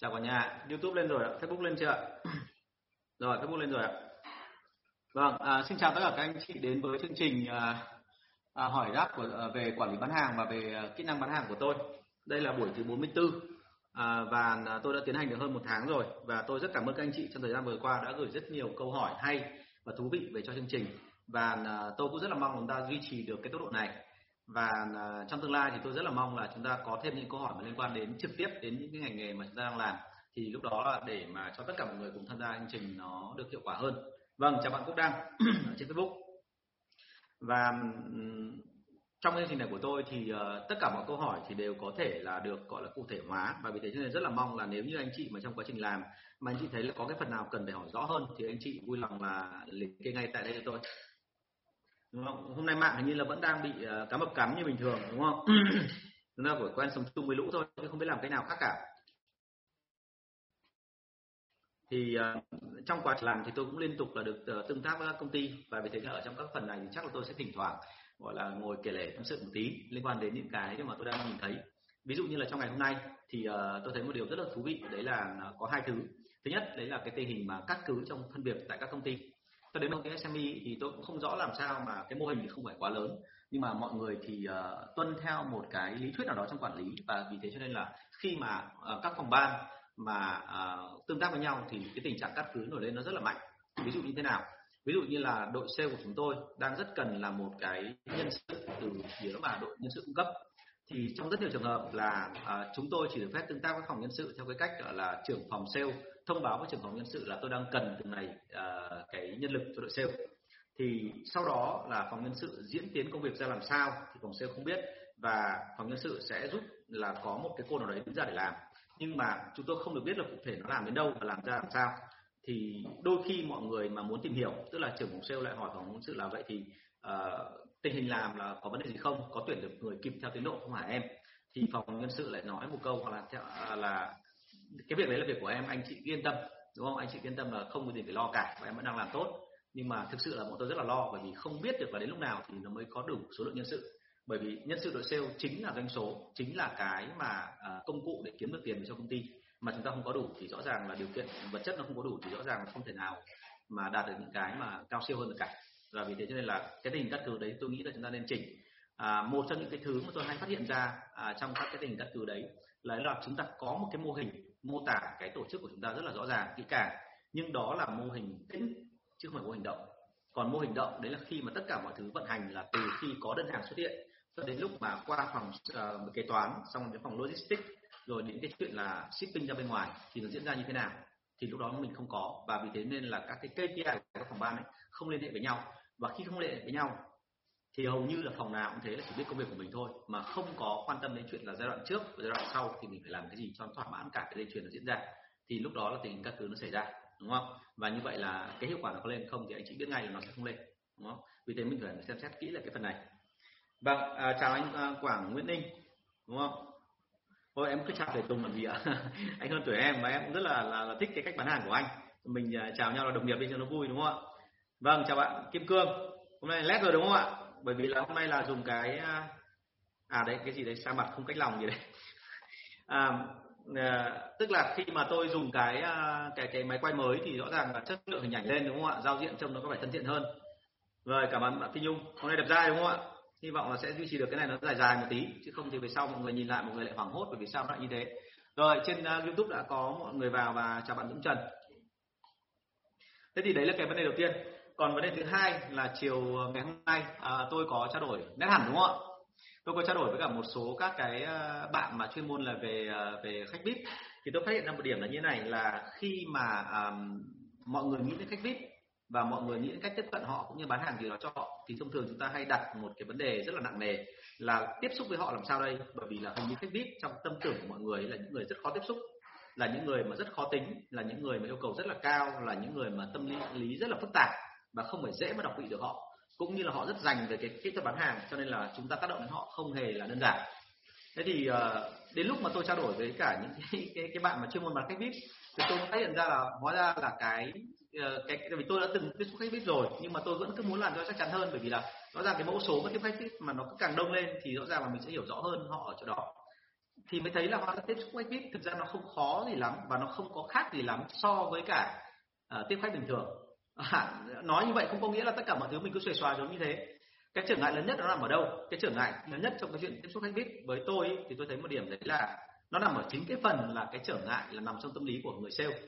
chào cả nhà youtube lên rồi ạ. Facebook lên chưa ạ? Rồi facebook lên rồi ạ. Vâng à, xin chào tất cả các anh chị đến với chương trình à, à, hỏi đáp của à, về quản lý bán hàng và về à, kỹ năng bán hàng của tôi. Đây là buổi thứ 44 à, và à, tôi đã tiến hành được hơn một tháng rồi và tôi rất cảm ơn các anh chị trong thời gian vừa qua đã gửi rất nhiều câu hỏi hay và thú vị về cho chương trình. Và à, tôi cũng rất là mong chúng ta duy trì được cái tốc độ này và ờ, trong tương lai thì tôi rất là mong là chúng ta có thêm những câu hỏi mà liên quan đến trực tiếp đến những cái ngành nghề mà chúng ta đang làm. Thì lúc đó là để mà cho tất cả mọi người cùng tham gia chương trình nó được hiệu quả hơn. Vâng chào bạn Quốc Đăng trên Facebook. Và trong chương trình này của tôi thì uh, tất cả mọi câu hỏi thì đều có thể là được gọi là cụ thể hóa. Và vì thế cho nên rất là mong là nếu như anh chị mà trong quá trình làm mà anh chị thấy là có cái phần nào cần phải hỏi rõ hơn thì anh chị vui lòng là liệt kê ngay tại đây cho tôi đúng không? hôm nay mạng hình như là vẫn đang bị uh, cá mập cắn như bình thường đúng không? Chúng ta phải quen sống chung với lũ thôi chứ không biết làm cái nào khác cả. Thì uh, trong quá trình làm thì tôi cũng liên tục là được uh, tương tác với các công ty. Và vì thế là ở trong các phần này thì chắc là tôi sẽ thỉnh thoảng gọi là ngồi kể lể tâm sự một tí liên quan đến những cái mà tôi đang nhìn thấy. Ví dụ như là trong ngày hôm nay thì uh, tôi thấy một điều rất là thú vị đấy là có hai thứ. Thứ nhất đấy là cái tình hình mà cắt cứ trong phân việc tại các công ty cho đến một cái SME thì tôi cũng không rõ làm sao mà cái mô hình thì không phải quá lớn. Nhưng mà mọi người thì uh, tuân theo một cái lý thuyết nào đó trong quản lý. Và vì thế cho nên là khi mà uh, các phòng ban mà uh, tương tác với nhau thì cái tình trạng cắt cứ nổi lên nó rất là mạnh. Ví dụ như thế nào? Ví dụ như là đội sale của chúng tôi đang rất cần là một cái nhân sự từ phía mà đội nhân sự cung cấp. Thì trong rất nhiều trường hợp là uh, chúng tôi chỉ được phép tương tác với phòng nhân sự theo cái cách gọi là trưởng phòng sale thông báo với trưởng phòng nhân sự là tôi đang cần từng này à, cái nhân lực cho đội sale. Thì sau đó là phòng nhân sự diễn tiến công việc ra làm sao thì phòng sale không biết và phòng nhân sự sẽ giúp là có một cái cô nào đấy đứng ra để làm. Nhưng mà chúng tôi không được biết là cụ thể nó làm đến đâu và làm ra làm sao. Thì đôi khi mọi người mà muốn tìm hiểu tức là trưởng phòng sale lại hỏi phòng nhân sự là vậy thì uh, tình hình làm là có vấn đề gì không? Có tuyển được người kịp theo tiến độ không hả em? Thì phòng nhân sự lại nói một câu hoặc là theo, à, là cái việc đấy là việc của em anh chị yên tâm đúng không? Anh chị yên tâm là không có gì phải lo cả và em vẫn đang làm tốt. Nhưng mà thực sự là bọn tôi rất là lo bởi vì không biết được là đến lúc nào thì nó mới có đủ số lượng nhân sự. Bởi vì nhân sự đội sale chính là doanh số chính là cái mà à, công cụ để kiếm được tiền cho công ty. Mà chúng ta không có đủ thì rõ ràng là điều kiện vật chất nó không có đủ thì rõ ràng là không thể nào mà đạt được những cái mà cao siêu hơn được cả. Và vì thế cho nên là cái tình cắt cử đấy tôi nghĩ là chúng ta nên chỉnh. À, một trong những cái thứ mà tôi hay phát hiện ra à, trong các cái tình cắt cử đấy là là chúng ta có một cái mô hình mô tả cái tổ chức của chúng ta rất là rõ ràng kỹ càng. Nhưng đó là mô hình tĩnh chứ không phải mô hình động. Còn mô hình động đấy là khi mà tất cả mọi thứ vận hành là từ khi có đơn hàng xuất hiện cho đến lúc mà qua phòng uh, kế toán xong đến phòng logistics rồi đến cái chuyện là shipping ra bên ngoài thì nó diễn ra như thế nào thì lúc đó mình không có. Và vì thế nên là các cái KPI của các phòng ban ấy không liên hệ với nhau. Và khi không liên hệ với nhau thì hầu như là phòng nào cũng thế là chỉ biết công việc của mình thôi. Mà không có quan tâm đến chuyện là giai đoạn trước và giai đoạn sau thì mình phải làm cái gì cho thỏa mãn cả cái dây chuyền nó diễn ra. Thì lúc đó là tình hình các thứ nó xảy ra đúng không? Và như vậy là cái hiệu quả nó có lên không thì anh chị biết ngay là nó sẽ không lên đúng không? Vì thế mình phải xem xét kỹ là cái phần này. Vâng à, chào anh à, Quảng Nguyễn Ninh đúng không? Thôi em cứ chào thầy Tùng làm gì ạ? Anh hơn tuổi em và em cũng rất là, là, là thích cái cách bán hàng của anh. Mình à, chào nhau là đồng nghiệp đi cho nó vui đúng không ạ? Vâng chào bạn Kim Cương. Hôm nay lét rồi đúng không ạ? Bởi vì là hôm nay là dùng cái à, à đấy cái gì đấy sa mặt không cách lòng gì đấy. À, à, tức là khi mà tôi dùng cái à, cái cái máy quay mới thì rõ ràng là chất lượng hình ảnh lên đúng không ạ? Giao diện trông nó có vẻ thân thiện hơn. Rồi cảm ơn bạn Phi Nhung. Hôm nay đẹp dai đúng không ạ? Hy vọng là sẽ duy trì được cái này nó dài dài một tí chứ không thì về sau mọi người nhìn lại mọi người lại hoảng hốt bởi vì sao nó lại như thế. Rồi trên uh, youtube đã có mọi người vào và chào bạn Dũng Trần. Thế thì đấy là cái vấn đề đầu tiên còn vấn đề thứ hai là chiều ờ, ngày hôm nay à, tôi có trao đổi nét hẳn đúng không ạ? Tôi có trao đổi với cả một số các cái ờ, bạn mà chuyên môn là về ờ, về khách vip. Thì tôi phát hiện ra một điểm là như này là khi mà um, mọi người nghĩ đến khách vip và mọi người nghĩ đến cách tiếp cận họ cũng như bán hàng gì đó cho họ thì thông thường chúng ta hay đặt một cái vấn đề rất là nặng nề là tiếp xúc với họ làm sao đây? Bởi vì là hình như khách vip trong tâm tưởng của mọi người là những người rất khó tiếp xúc là những người mà rất khó tính là những người mà yêu cầu rất là cao là những người mà tâm lý, lý rất là phức tạp và không phải dễ mà đọc vị được họ. Cũng như là họ rất dành về cái kỹ thuật bán hàng cho nên là chúng ta tác động đến họ không hề là đơn giản. Thế thì uh, đến lúc mà tôi trao đổi với cả những cái cái, cái bạn mà chuyên môn bán khách vip thì tôi phát hiện ra là hóa ra là cái Ờ, cái vì tôi đã từng tiếp xúc khách vip rồi nhưng mà tôi vẫn cứ muốn làm cho chắc chắn hơn bởi vì là rõ ràng cái mẫu số mà tiếp khách vip mà nó cứ càng đông lên thì rõ ràng là mình sẽ hiểu rõ hơn họ ở chỗ đó. Thì mới thấy là hóa ra tiếp xúc khách VIP thực ra nó không khó gì lắm và nó không có khác gì lắm so với cả uh, tiếp khách bình thường à, nói như vậy không có nghĩa là tất cả mọi thứ mình cứ xuề xòa giống như thế. Cái trở ngại lớn nhất nó nằm ở đâu? Cái trở ngại lớn nhất trong cái chuyện tiếp xúc khách VIP với tôi thì tôi thấy một điểm đấy là nó nằm ở chính cái phần là cái trở ngại là nằm trong tâm lý của người sale.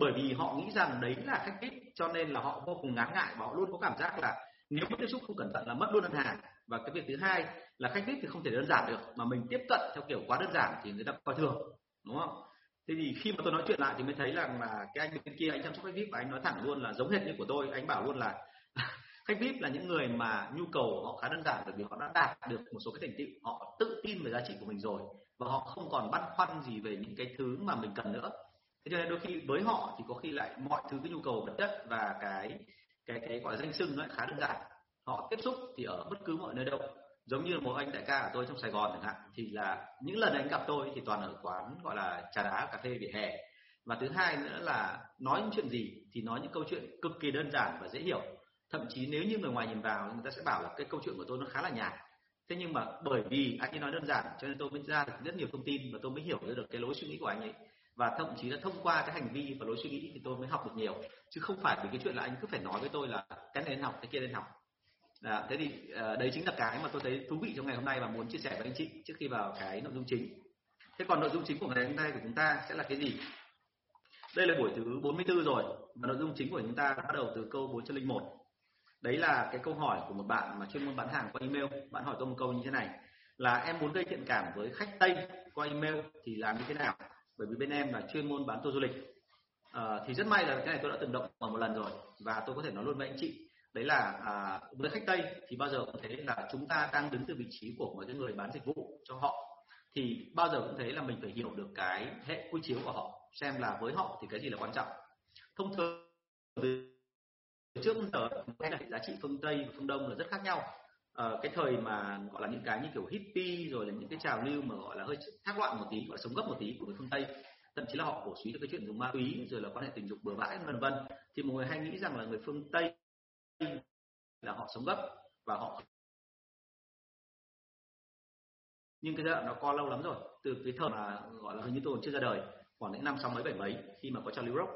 Bởi vì họ nghĩ rằng đấy là khách VIP cho nên là họ vô cùng ngán ngại và họ luôn có cảm giác là nếu mà tiếp xúc không cẩn thận là mất luôn đơn hàng. Và cái việc thứ hai là khách VIP thì không thể đơn giản được mà mình tiếp cận theo kiểu quá đơn giản thì người ta coi thường đúng không? Thế thì khi mà tôi nói chuyện lại thì mới thấy rằng là cái anh bên kia, anh chăm sóc khách VIP và anh nói thẳng luôn là giống hệt như của tôi. Anh bảo luôn là khách VIP là những người mà nhu cầu họ khá đơn giản bởi vì họ đã đạt được một số cái thành tựu. Họ tự tin về giá trị của mình rồi và họ không còn băn khoăn gì về những cái thứ mà mình cần nữa. Thế cho nên đôi khi với họ thì có khi lại mọi thứ, cái nhu cầu vật chất và cái cái cái, gọi là danh sưng nó khá đơn giản. Họ tiếp xúc thì ở bất cứ mọi nơi đâu giống như một anh đại ca của tôi trong Sài Gòn chẳng hạn, thì là những lần anh gặp tôi thì toàn ở quán gọi là trà đá, cà phê, vỉa hè. Và thứ hai nữa là nói những chuyện gì thì nói những câu chuyện cực kỳ đơn giản và dễ hiểu. Thậm chí nếu như người ngoài nhìn vào người ta sẽ bảo là cái câu chuyện của tôi nó khá là nhạt. Thế nhưng mà bởi vì anh ấy nói đơn giản cho nên tôi mới ra được rất nhiều thông tin và tôi mới hiểu được cái lối suy nghĩ của anh ấy. Và thậm chí là thông qua cái hành vi và lối suy nghĩ thì tôi mới học được nhiều. Chứ không phải vì cái chuyện là anh cứ phải nói với tôi là cái này nên học, cái kia nên học. Dạ, thế thì ờ, đấy chính là cái mà tôi thấy thú vị trong ngày hôm nay và muốn chia sẻ với anh chị trước khi vào cái nội dung chính. Thế còn nội dung chính của ngày hôm nay của chúng ta sẽ là cái gì? Đây là buổi thứ 44 rồi và nội dung chính của chúng ta bắt đầu từ câu 401. Đấy là cái câu hỏi của một bạn mà chuyên môn bán hàng qua email. Bạn hỏi tôi một câu như thế này là em muốn gây thiện cảm với khách Tây qua email thì làm như thế nào? Bởi vì bên em là chuyên môn bán tour du lịch. À, thì rất may là cái này tôi đã từng động vào một lần rồi và tôi có thể nói luôn với anh chị đấy là à, với khách tây thì bao giờ cũng thấy là chúng ta đang đứng từ vị trí của một cái người bán dịch vụ cho họ. Thì bao giờ cũng thấy là mình phải hiểu được cái hệ quy chiếu của họ xem là với họ thì cái gì là quan trọng. Thông thường trước giờ hay là giá trị phương tây và phương đông là rất khác nhau. À, cái thời mà gọi là những cái như kiểu hippie rồi là những cái trào lưu mà gọi là hơi thác loạn một tí gọi là sống gấp một tí của người phương tây thậm chí là họ cổ suý được cái chuyện dùng ma túy rồi là quan hệ tình dục bừa bãi vân vân. Thì mọi người hay nghĩ rằng là người phương tây là họ sống gấp và họ nhưng cái giai đoạn nó co lâu lắm rồi. Từ cái thời mà gọi là hình như tôi còn chưa ra đời khoảng những năm sáu mấy bảy mấy khi mà có Charlie Rock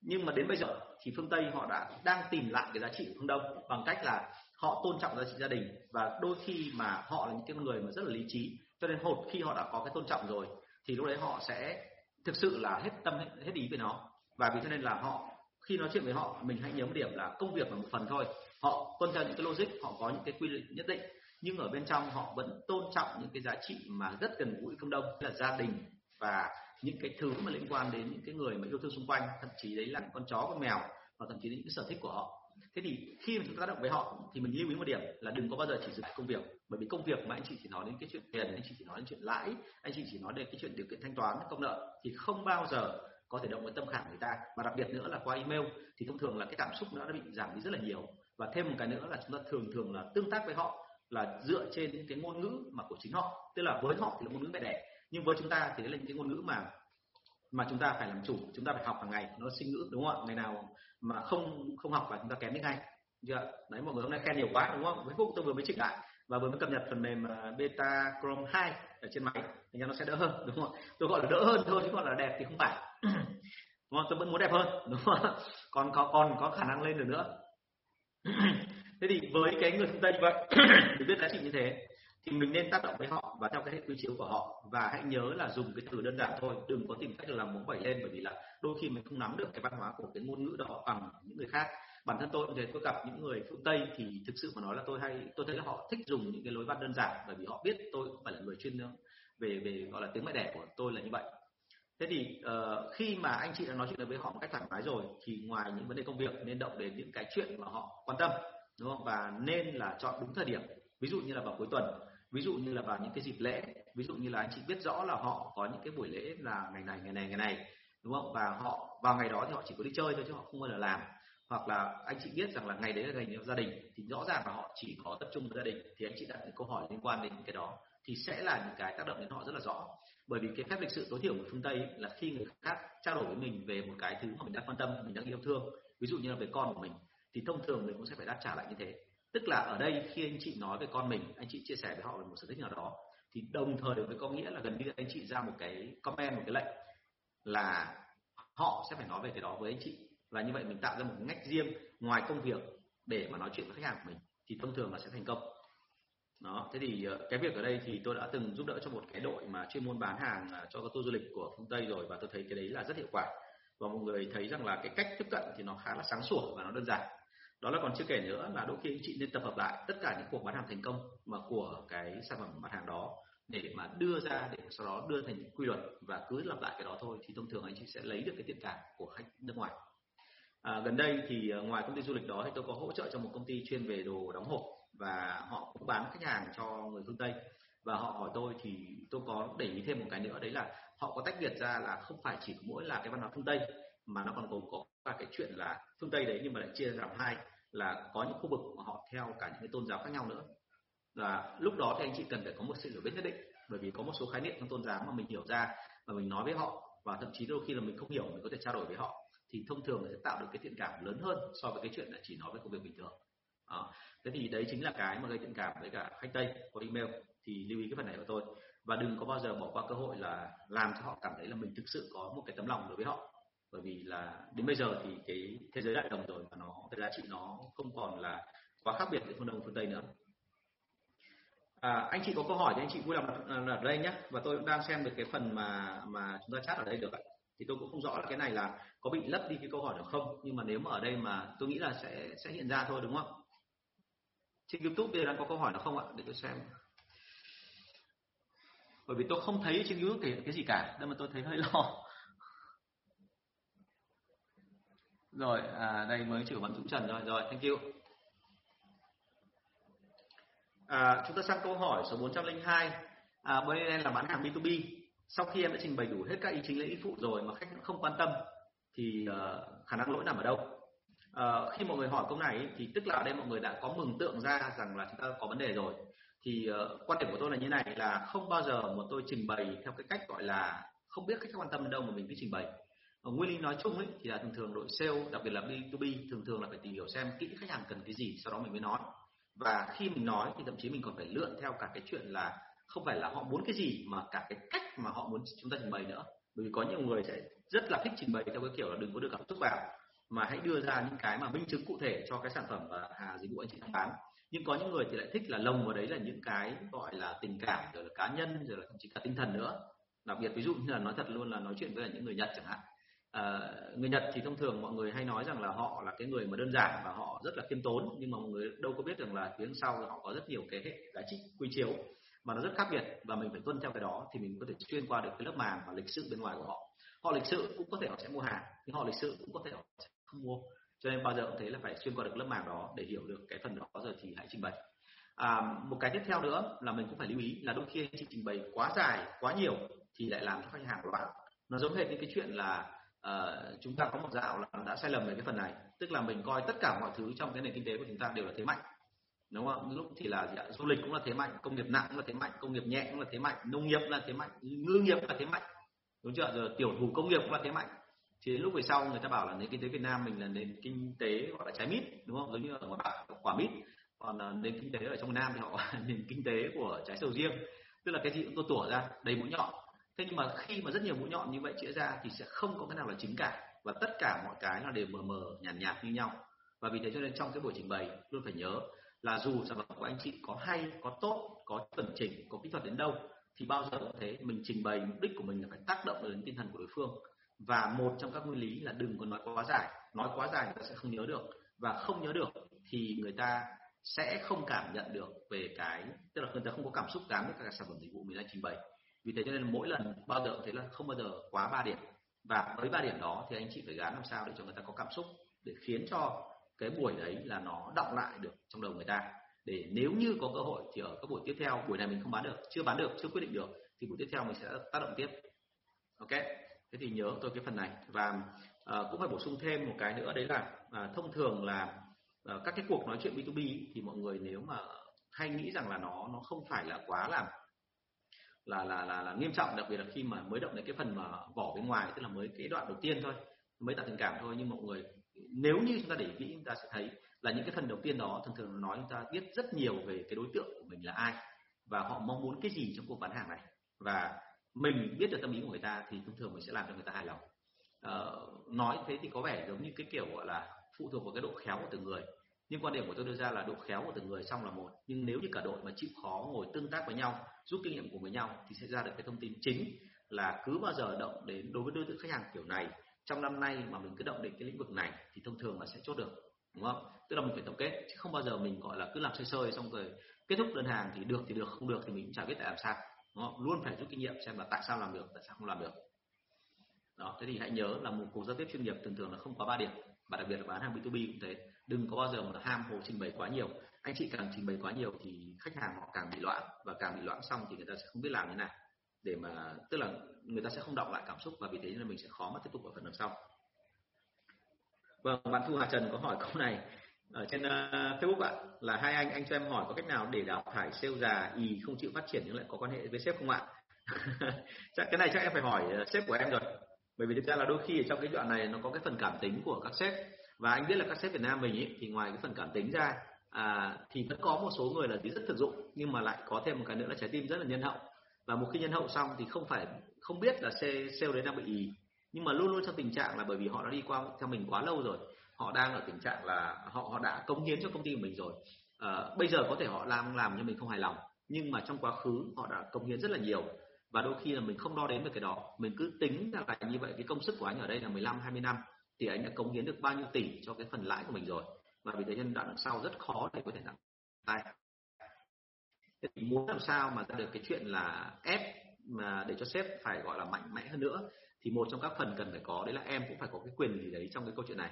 nhưng mà đến bây giờ thì phương Tây họ đã đang tìm lại cái giá trị của phương Đông bằng cách là họ tôn trọng giá trị gia đình và đôi khi mà họ là những cái người mà rất là lý trí. Cho nên hột khi họ đã có cái tôn trọng rồi thì lúc đấy họ sẽ thực sự là hết tâm hết, hết ý về nó. Và vì thế nên là họ khi nói chuyện với họ, mình hãy nhớ một điểm là công việc là một phần thôi. Họ tuân theo những cái logic, họ có những cái quy định nhất định, nhưng ở bên trong họ vẫn tôn trọng những cái giá trị mà rất gần gũi phương đông là gia đình và những cái thứ mà liên quan đến những cái người mà yêu thương xung quanh, thậm chí đấy là con chó, con mèo và thậm chí đến những cái sở thích của họ. Thế thì khi mà chúng ta tác động với họ thì mình lưu ý một điểm là đừng có bao giờ chỉ dừng công việc, bởi vì công việc mà anh chị chỉ nói đến cái chuyện tiền, anh chị chỉ nói đến chuyện lãi, anh chị chỉ nói đến cái chuyện điều kiện thanh toán, công nợ, thì không bao giờ có thể động đến tâm khảm người ta. Và đặc biệt nữa là qua email, thì thông thường là cái cảm xúc nó đã bị giảm đi rất là nhiều. Và thêm một cái nữa là chúng ta thường thường là tương tác với họ là dựa trên những cái ngôn ngữ mà của chính họ. Tức là với họ thì là ngôn ngữ mẹ đẻ, nhưng với chúng ta thì đấy là những cái ngôn ngữ mà mà chúng ta phải làm chủ, chúng ta phải học hàng ngày. Nó sinh ngữ, đúng không ạ? Ngày nào mà không không học là chúng ta kém đi ngay chưa đấy, mọi người hôm nay khen nhiều quá, đúng không? Với phúc tôi vừa mới chỉnh lại và vừa mới cập nhật phần mềm à, beta chrome 2 ở trên máy thì nó sẽ đỡ hơn, đúng không tôi gọi là đỡ hơn thôi, chứ gọi là đẹp thì không phải. Đúng không? Tôi vẫn muốn đẹp hơn, đúng không còn có còn có khả năng lên được nữa. Thế thì với cái người phương tây như vậy được biết giá trị như thế, thì mình nên tác động với họ và theo cái hệ quy chiếu của họ. Và hãy nhớ là dùng cái từ đơn giản thôi, đừng có tìm cách là làm mống bẩy lên, bởi vì là đôi khi mình không nắm được cái văn hóa của cái ngôn ngữ đó bằng những người khác bản thân tôi cũng thế tôi gặp những người phương tây thì thực sự mà nói là tôi hay tôi thấy là họ thích dùng những cái lối văn đơn giản bởi vì họ biết tôi cũng phải là người chuyên về về gọi là tiếng mẹ đẻ của tôi là như vậy. Thế thì uh, khi mà anh chị đã nói chuyện với họ một cách thoải mái rồi thì ngoài những vấn đề công việc nên động đến những cái chuyện mà họ quan tâm đúng không? Và nên là chọn đúng thời điểm ví dụ như là vào cuối tuần ví dụ như là vào những cái dịp lễ ví dụ như là anh chị biết rõ là họ có những cái buổi lễ là ngày này ngày này ngày này đúng không? Và họ vào ngày đó thì họ chỉ có đi chơi thôi chứ họ không bao giờ làm hoặc là anh chị biết rằng là ngày đấy là ngày gia đình, thì rõ ràng là họ chỉ có tập trung với gia đình. Thì anh chị đặt những câu hỏi liên quan đến cái đó thì sẽ là những cái tác động đến họ rất là rõ. Bởi vì cái phép lịch sự tối thiểu của phương tây là khi người khác trao đổi với mình về một cái thứ mà mình đang quan tâm, mình đang yêu thương, ví dụ như là về con của mình, thì thông thường mình cũng sẽ phải đáp trả lại như thế. Tức là ở đây khi anh chị nói về con mình, anh chị chia sẻ với họ về một sở thích nào đó, thì đồng thời với có nghĩa là gần như anh chị ra một cái comment, một cái lệnh là họ sẽ phải nói về cái đó với anh chị và như vậy mình tạo ra một ngách riêng ngoài công việc để mà nói chuyện với khách hàng của mình, thì thông thường là sẽ thành công. Đó, thế thì ờ, cái việc ở đây thì tôi đã từng giúp đỡ cho một cái đội mà chuyên môn bán hàng ờ, cho các tour du lịch của phương tây rồi và tôi thấy cái đấy là rất hiệu quả. Và mọi người thấy rằng là cái cách tiếp cận thì nó khá là sáng sủa và nó đơn giản. Đó là còn chưa kể nữa là đôi khi anh chị nên tập hợp lại tất cả những cuộc bán hàng thành công mà của cái sản phẩm mặt hàng đó để mà đưa ra để sau đó đưa thành quy luật và cứ lặp lại cái đó thôi, thì thông thường anh chị sẽ lấy được cái thiện cảm của khách nước ngoài à, gần đây thì ờ, ngoài công ty du lịch đó thì tôi có hỗ trợ cho một công ty chuyên về đồ đóng hộp và họ cũng bán khách hàng cho người phương tây. Và họ hỏi tôi thì tôi có để ý thêm một cái nữa đấy là họ có tách biệt ra là không phải chỉ mỗi là cái văn hóa phương tây mà nó còn gồm có cả cái chuyện là phương tây đấy nhưng mà lại chia làm hai là có những khu vực mà họ theo cả những cái tôn giáo khác nhau nữa. Và lúc đó thì anh chị cần phải có một sự hiểu biết nhất định bởi vì có một số khái niệm trong tôn giáo mà mình hiểu ra và mình nói với họ và thậm chí đôi khi là mình không hiểu mình có thể trao đổi với họ thì thông thường sẽ tạo được cái thiện cảm lớn hơn so với cái chuyện là chỉ nói về công việc bình thường. À, thế thì đấy chính là cái mà gây thiện cảm với cả khách tây qua email. Thì lưu ý cái phần này của tôi. Và đừng có bao giờ bỏ qua cơ hội là làm cho họ cảm thấy là mình thực sự có một cái tấm lòng đối với họ. Bởi vì là đến bây giờ thì cái thế giới đại đồng rồi và nó cái giá trị nó không còn là quá khác biệt giữa phương đông và phương tây nữa. À, anh chị có câu hỏi thì anh chị vui lòng đặt đặt đây nhé và tôi cũng đang xem được cái phần mà mà chúng ta chat ở đây được ạ thì tôi cũng không rõ là cái này là có bị lấp đi cái câu hỏi được không. Nhưng mà nếu mà ở đây mà tôi nghĩ là sẽ sẽ hiện ra thôi đúng không? Trên youtube bây giờ đang có câu hỏi nào không ạ? Để tôi xem. Bởi vì tôi không thấy trên youtube cái, cái gì cả nên mà tôi thấy hơi lo. Rồi à, đây mới chữ vẫn dũng trần rồi rồi thank you. À, chúng ta sang câu hỏi số 402 à, bên là bán hàng B2B sau khi em đã trình bày đủ hết các ý chính lẫn ý phụ rồi mà khách không quan tâm thì uh, khả năng lỗi nằm ở đâu? Uh, khi mọi người hỏi câu này thì tức là ở đây mọi người đã có mừng tượng ra rằng là chúng ta có vấn đề rồi. Thì uh, quan điểm của tôi là như này là không bao giờ mà tôi trình bày theo cái cách gọi là không biết khách quan tâm đến đâu mà mình cứ trình bày. Ở nguyên lý nói chung ấy thì là thường thường đội sale đặc biệt là B2B thường thường là phải tìm hiểu xem kỹ khách hàng cần cái gì sau đó mình mới nói. Và khi mình nói thì thậm chí mình còn phải lượn theo cả cái chuyện là không phải là họ muốn cái gì mà cả cái cách mà họ muốn chúng ta trình bày nữa. Bởi vì có nhiều người sẽ rất là thích trình bày theo cái kiểu là đừng có được cảm xúc vào mà hãy đưa ra những cái mà minh chứng cụ thể cho cái sản phẩm và hàng dịch vụ anh chị đang bán. Nhưng có những người thì lại thích là lồng vào đấy là những cái gọi là tình cảm rồi là cá nhân rồi là thậm chí cả tinh thần nữa. Đặc biệt ví dụ như là nói thật luôn là nói chuyện với những người nhật chẳng hạn. À, người nhật thì thông thường mọi người hay nói rằng là họ là cái người mà đơn giản và họ rất là khiêm tốn nhưng mà mọi người đâu có biết rằng là phía sau họ có rất nhiều cái hệ giá trị quy chiếu mà nó rất khác biệt và mình phải tuân theo cái đó thì mình có thể xuyên qua được cái lớp màng và lịch sự bên ngoài của họ. Họ lịch sự cũng có thể họ sẽ mua hàng nhưng họ lịch sự cũng có thể họ sẽ không mua. Cho nên bao giờ cũng thấy là phải xuyên qua được lớp màng đó để hiểu được cái phần đó rồi thì hãy trình bày. À, một cái tiếp theo nữa là mình cũng phải lưu ý là đôi khi anh chị trình bày quá dài quá nhiều thì lại làm cho khách hàng loạn. Nó giống hệt như cái chuyện là uh, chúng ta có một dạo là đã sai lầm về cái phần này. Tức là mình coi tất cả mọi thứ trong cái nền kinh tế của chúng ta đều là thế mạnh đúng không? Lúc thì là du lịch cũng là thế mạnh công nghiệp nặng cũng là thế mạnh công nghiệp nhẹ cũng là thế mạnh nông nghiệp cũng là thế mạnh ngư nghiệp cũng là thế mạnh. Đúng chưa? Rồi tiểu thủ công nghiệp cũng là thế mạnh. Thì lúc về sau người ta bảo là nền kinh tế Việt Nam mình là nền kinh tế gọi là trái mít đúng không? Giống như ở ngoài Bắc quả mít. Còn ờ, nền kinh tế ở trong Nam thì họ nền kinh tế của trái sầu riêng. Tức là cái gì cũng tủa ra đầy mũi nhọn. Thế nhưng mà khi mà rất nhiều mũi nhọn như vậy chĩa ra thì sẽ không có cái nào là chính cả. Và tất cả mọi cái nó đều mờ mờ nhàn nhạt, nhạt như nhau. Và vì thế cho nên trong cái buổi trình bày luôn phải nhớ là dù sản phẩm của anh chị có hay, có tốt, có chuẩn chỉnh, có kỹ thuật đến đâu, thì bao giờ cũng thế, mình trình bày mục đích của mình là phải tác động đến tinh thần của đối phương. Và một trong các nguyên lý là đừng có nói quá dài. Nói quá dài người ta sẽ không nhớ được. Và không nhớ được thì người ta sẽ không cảm nhận được về cái, tức là người ta không có cảm xúc gắn với các sản phẩm dịch vụ mình đang trình bày. Vì thế cho nên mỗi lần bao giờ cũng thế là không bao giờ quá ba điểm. Và với ba điểm đó thì anh chị phải gán làm sao để cho người ta có cảm xúc, để khiến cho cái buổi đấy là nó động lại được trong đầu người ta. Để nếu như có cơ hội thì ở các buổi tiếp theo buổi này mình không bán được chưa bán được chưa quyết định được thì buổi tiếp theo mình sẽ tác động tiếp. Ok? Thế thì nhớ tôi cái phần này. Và uh, cũng phải bổ sung thêm một cái nữa đấy là uh, thông thường là uh, các cái cuộc nói chuyện B2B thì mọi người nếu mà hay nghĩ rằng là nó nó không phải là quá là là là là, là nghiêm trọng đặc biệt là khi mà mới động đến cái phần mà vỏ bên ngoài tức là mới cái đoạn đầu tiên thôi mới tạo tình cảm thôi nhưng mọi người nếu như chúng ta để kỹ chúng ta sẽ thấy là những cái phần đầu tiên đó thường thường nói chúng ta biết rất nhiều về cái đối tượng của mình là ai và họ mong muốn cái gì trong cuộc bán hàng này. Và mình biết được tâm lý của người ta thì thông thường mình sẽ làm cho người ta hài lòng. Ờ, nói thế thì có vẻ giống như cái kiểu gọi là phụ thuộc vào cái độ khéo của từng người. Nhưng quan điểm của tôi đưa ra là độ khéo của từng người xong là một. Nhưng nếu như cả đội mà chịu khó ngồi tương tác với nhau rút kinh nghiệm của với nhau thì sẽ ra được cái thông tin chính là cứ bao giờ động đến đối với đối tượng khách hàng kiểu này trong năm nay mà mình cứ động đến cái lĩnh vực này thì thông thường là sẽ chốt được, đúng không? Tức là mình phải tổng kết, chứ không bao giờ mình, gọi là, cứ làm sơi sơi xong rồi kết thúc đơn hàng thì được thì được, không được thì mình cũng chả biết tại làm sao, đúng không? luôn phải rút kinh nghiệm xem là tại sao làm được, tại sao không làm được. Đó, thế thì hãy nhớ là một cuộc giao tiếp chuyên nghiệp thường thường là không quá ba điểm, và đặc biệt là bán hàng B2B cũng thế. Đừng có bao giờ mà ham hồ trình bày quá nhiều. Anh chị càng trình bày quá nhiều thì khách hàng họ càng bị loạn, và càng bị loạn xong thì người ta sẽ không biết làm thế nào để mà, tức là người ta sẽ không đọc lại cảm xúc và vì thế nên mình sẽ khó mà tiếp tục ở phần đằng sau. Vâng bạn thu hà trần có hỏi câu này ở trên uh, facebook ạ là hai anh anh cho em hỏi có cách nào để đào thải sale già ý không chịu phát triển nhưng lại có quan hệ với sếp không ạ? Chắc cái này chắc em phải hỏi uh, sếp của em rồi. Bởi vì thực ra là đôi khi ở trong cái đoạn này nó có cái phần cảm tính của các sếp. Và anh biết là các sếp Việt Nam mình ý, thì ngoài cái phần cảm tính ra à, thì vẫn có một số người là rất thực dụng nhưng mà lại có thêm một cái nữa là trái tim rất là nhân hậu và một khi nhân hậu xong thì không phải không biết là sale, sale đấy đang bị ý nhưng mà luôn luôn trong tình trạng là bởi vì họ đã đi qua theo mình quá lâu rồi họ đang ở tình trạng là họ họ đã cống hiến cho công ty của mình rồi. À, bây giờ có thể họ làm làm nhưng mình không hài lòng. Nhưng mà trong quá khứ họ đã cống hiến rất là nhiều. Và đôi khi là mình không đo đếm được cái đó. Mình cứ tính ra là như vậy cái công sức của anh ở đây là 15 20 năm thì anh đã cống hiến được bao nhiêu tỷ cho cái phần lãi của mình rồi. Và vì thế nhân đoạn sau rất khó để có thể làm tay thì muốn làm sao mà ra được cái chuyện là ép, mà để cho sếp phải, gọi là, mạnh mẽ hơn nữa, thì một trong các phần cần phải có, đấy là em cũng phải có cái quyền gì đấy trong cái câu chuyện này.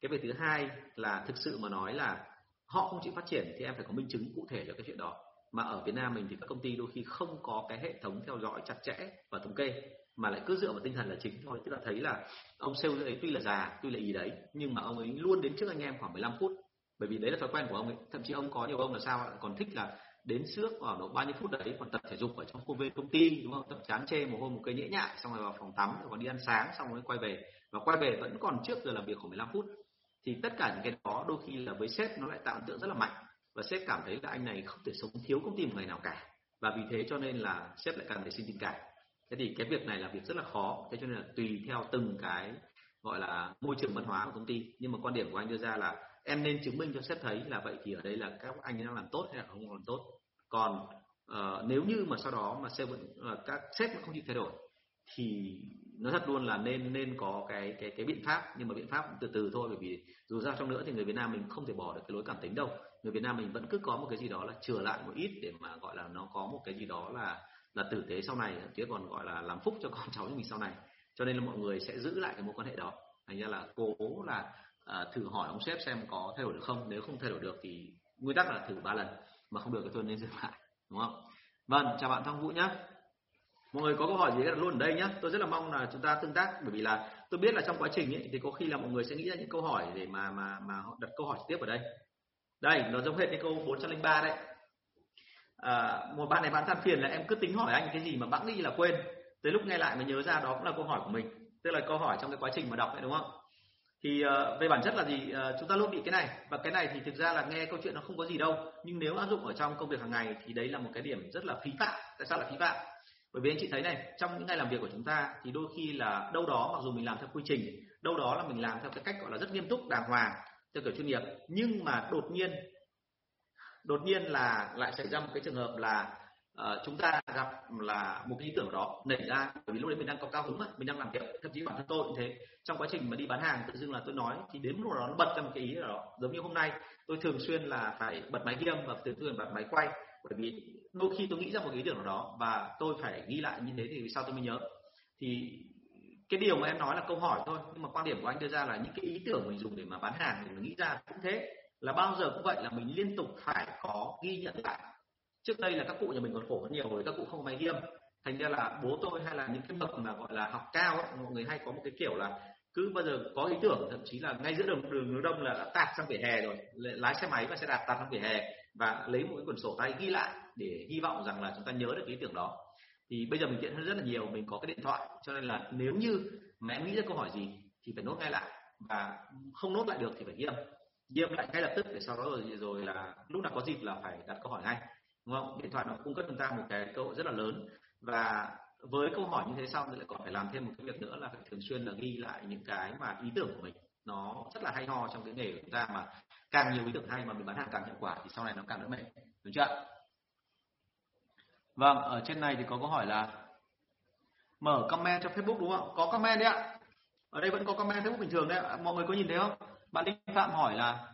Cái việc thứ hai là thực sự mà nói là họ không chịu phát triển thì em phải có minh chứng cụ thể cho cái chuyện đó. Mà ở Việt Nam mình thì các công ty đôi khi không có cái hệ thống theo dõi chặt chẽ và thống kê, mà lại cứ dựa vào tinh thần là chính thôi. Tức là thấy là ông sale ấy tuy là già, tuy là ý đấy, nhưng mà ông ấy luôn đến trước anh em khoảng 15 phút. Bởi vì đấy là thói quen của ông ấy. Thậm chí ông có nhiều ông là sao còn thích là đến trước khoảng độ bao nhiêu phút đấy, còn tập thể dục ở trong khuôn viên công ty, đúng không? Tập chán chê một hôm một cây nhễ nhại, xong rồi vào phòng tắm, rồi còn đi ăn sáng, xong rồi quay về. Và quay về vẫn còn trước giờ làm việc khoảng 15 phút. Thì tất cả những cái đó đôi khi là với sếp nó lại tạo ấn tượng rất là mạnh. Và sếp cảm thấy là anh này không thể sống thiếu công ty một ngày nào cả. Và vì thế cho nên là sếp lại cần để xin tình cảm. Thế thì cái việc này là việc rất là khó. Thế cho nên là tùy theo từng cái, gọi là môi trường văn hóa của công ty. Nhưng mà quan điểm của anh đưa ra là em nên chứng minh cho sếp thấy là vậy thì ở đây là các anh đang làm tốt hay là không làm tốt. Còn uh, nếu như mà sau đó mà sếp vẫn uh, các sếp vẫn không chịu thay đổi thì nó thật luôn là nên nên có cái cái cái biện pháp. Nhưng mà biện pháp từ từ thôi bởi vì dù sao trong nữa thì người Việt Nam mình không thể bỏ được cái lối cảm tính đâu. Người Việt Nam mình vẫn cứ có một cái gì đó là chừa lại một ít để mà gọi là nó có một cái gì đó là là tử tế sau này chứ còn gọi là làm phúc cho con cháu của mình sau này. Cho nên là mọi người sẽ giữ lại cái mối quan hệ đó. Thành ra là cố là à, thử hỏi ông sếp xem có thay đổi được không. Nếu không thay đổi được thì nguyên tắc là thử ba lần mà không được thì thôi nên dừng lại đúng không? Vâng chào bạn Thăng Vũ nhé mọi người có câu hỏi gì đặt luôn ở đây nhé tôi rất là mong là chúng ta tương tác bởi vì là tôi biết là trong quá trình ấy, thì có khi là mọi người sẽ nghĩ ra những câu hỏi để mà mà mà họ đặt câu hỏi trực tiếp ở đây. Đây nó giống hệt cái câu 403 đấy. À, một bạn này bạn than phiền là em cứ tính hỏi anh cái gì mà bẵng đi là quên. Tới lúc nghe lại mới nhớ ra đó cũng là câu hỏi của mình. Tức là câu hỏi trong cái quá trình mà đọc đấy đúng không? Thì uh, về bản chất là gì? Uh, chúng ta luôn bị cái này. Và cái này thì thực ra là nghe câu chuyện nó không có gì đâu. Nhưng nếu áp dụng ở trong công việc hàng ngày thì đấy là một cái điểm rất là phí phạm. Tại sao là phí phạm? Bởi vì anh chị thấy này trong những ngày làm việc của chúng ta thì đôi khi là đâu đó mặc dù mình làm theo quy trình đâu đó là mình làm theo cái cách gọi là rất nghiêm túc đàng hoàng theo kiểu chuyên nghiệp. Nhưng mà đột nhiên đột nhiên là lại xảy ra một cái trường hợp là uh, chúng ta gặp là một cái ý tưởng đó nảy ra bởi vì lúc đấy mình đang có cao hứng mà mình đang làm việc thậm chí bản thân tôi cũng thế. Trong quá trình mà đi bán hàng tự dưng là tôi nói thì đến lúc đó nó bật ra một cái ý đó giống như hôm nay tôi thường xuyên là phải bật máy ghi âm và thường xuyên bật máy quay bởi vì đôi khi tôi nghĩ ra một ý tưởng nào đó và tôi phải ghi lại như thế thì sao tôi mới nhớ. Thì cái điều mà em nói là câu hỏi thôi nhưng mà quan điểm của anh đưa ra là những cái ý tưởng mình dùng để mà bán hàng thì mình nghĩ ra cũng thế. Là bao giờ cũng vậy là mình liên tục phải có ghi nhận lại trước đây là các cụ nhà mình còn khổ hơn nhiều rồi các cụ không có máy ghi âm thành ra là bố tôi hay là những cái bậc mà gọi là học cao ấy, mọi người hay có một cái kiểu là cứ bao giờ có ý tưởng thậm chí là ngay giữa đường đường hướng đông là đã tạt sang vỉa hè rồi lái xe máy và xe đạp tạt sang vỉa hè và lấy một cái quyển sổ tay ghi lại để hy vọng rằng là chúng ta nhớ được cái ý tưởng đó. Thì bây giờ mình tiện hơn rất là nhiều mình có cái điện thoại cho nên là nếu như mà em nghĩ ra câu hỏi gì thì phải nốt ngay lại và không nốt lại được thì phải ghi âm. Ghi âm lại ngay lập tức để sau đó rồi rồi là lúc nào có dịp là phải đặt câu hỏi ngay đúng không? Điện thoại nó cung cấp chúng ta một cái cơ hội rất là lớn. Và với câu hỏi như thế xong thì lại còn phải làm thêm một cái việc nữa là phải thường xuyên là ghi lại những cái mà ý tưởng của mình. Nó rất là hay ho trong cái nghề của chúng ta mà càng nhiều ý tưởng hay mà mình bán hàng càng hiệu quả thì sau này nó càng đỡ mệt. Đúng chưa? Vâng ở trên này thì có câu hỏi là mở comment cho Facebook đúng không? Có comment đấy ạ. Ở đây vẫn có comment Facebook bình thường đấy ạ. Mọi người có nhìn thấy không? Bạn linh Phạm hỏi là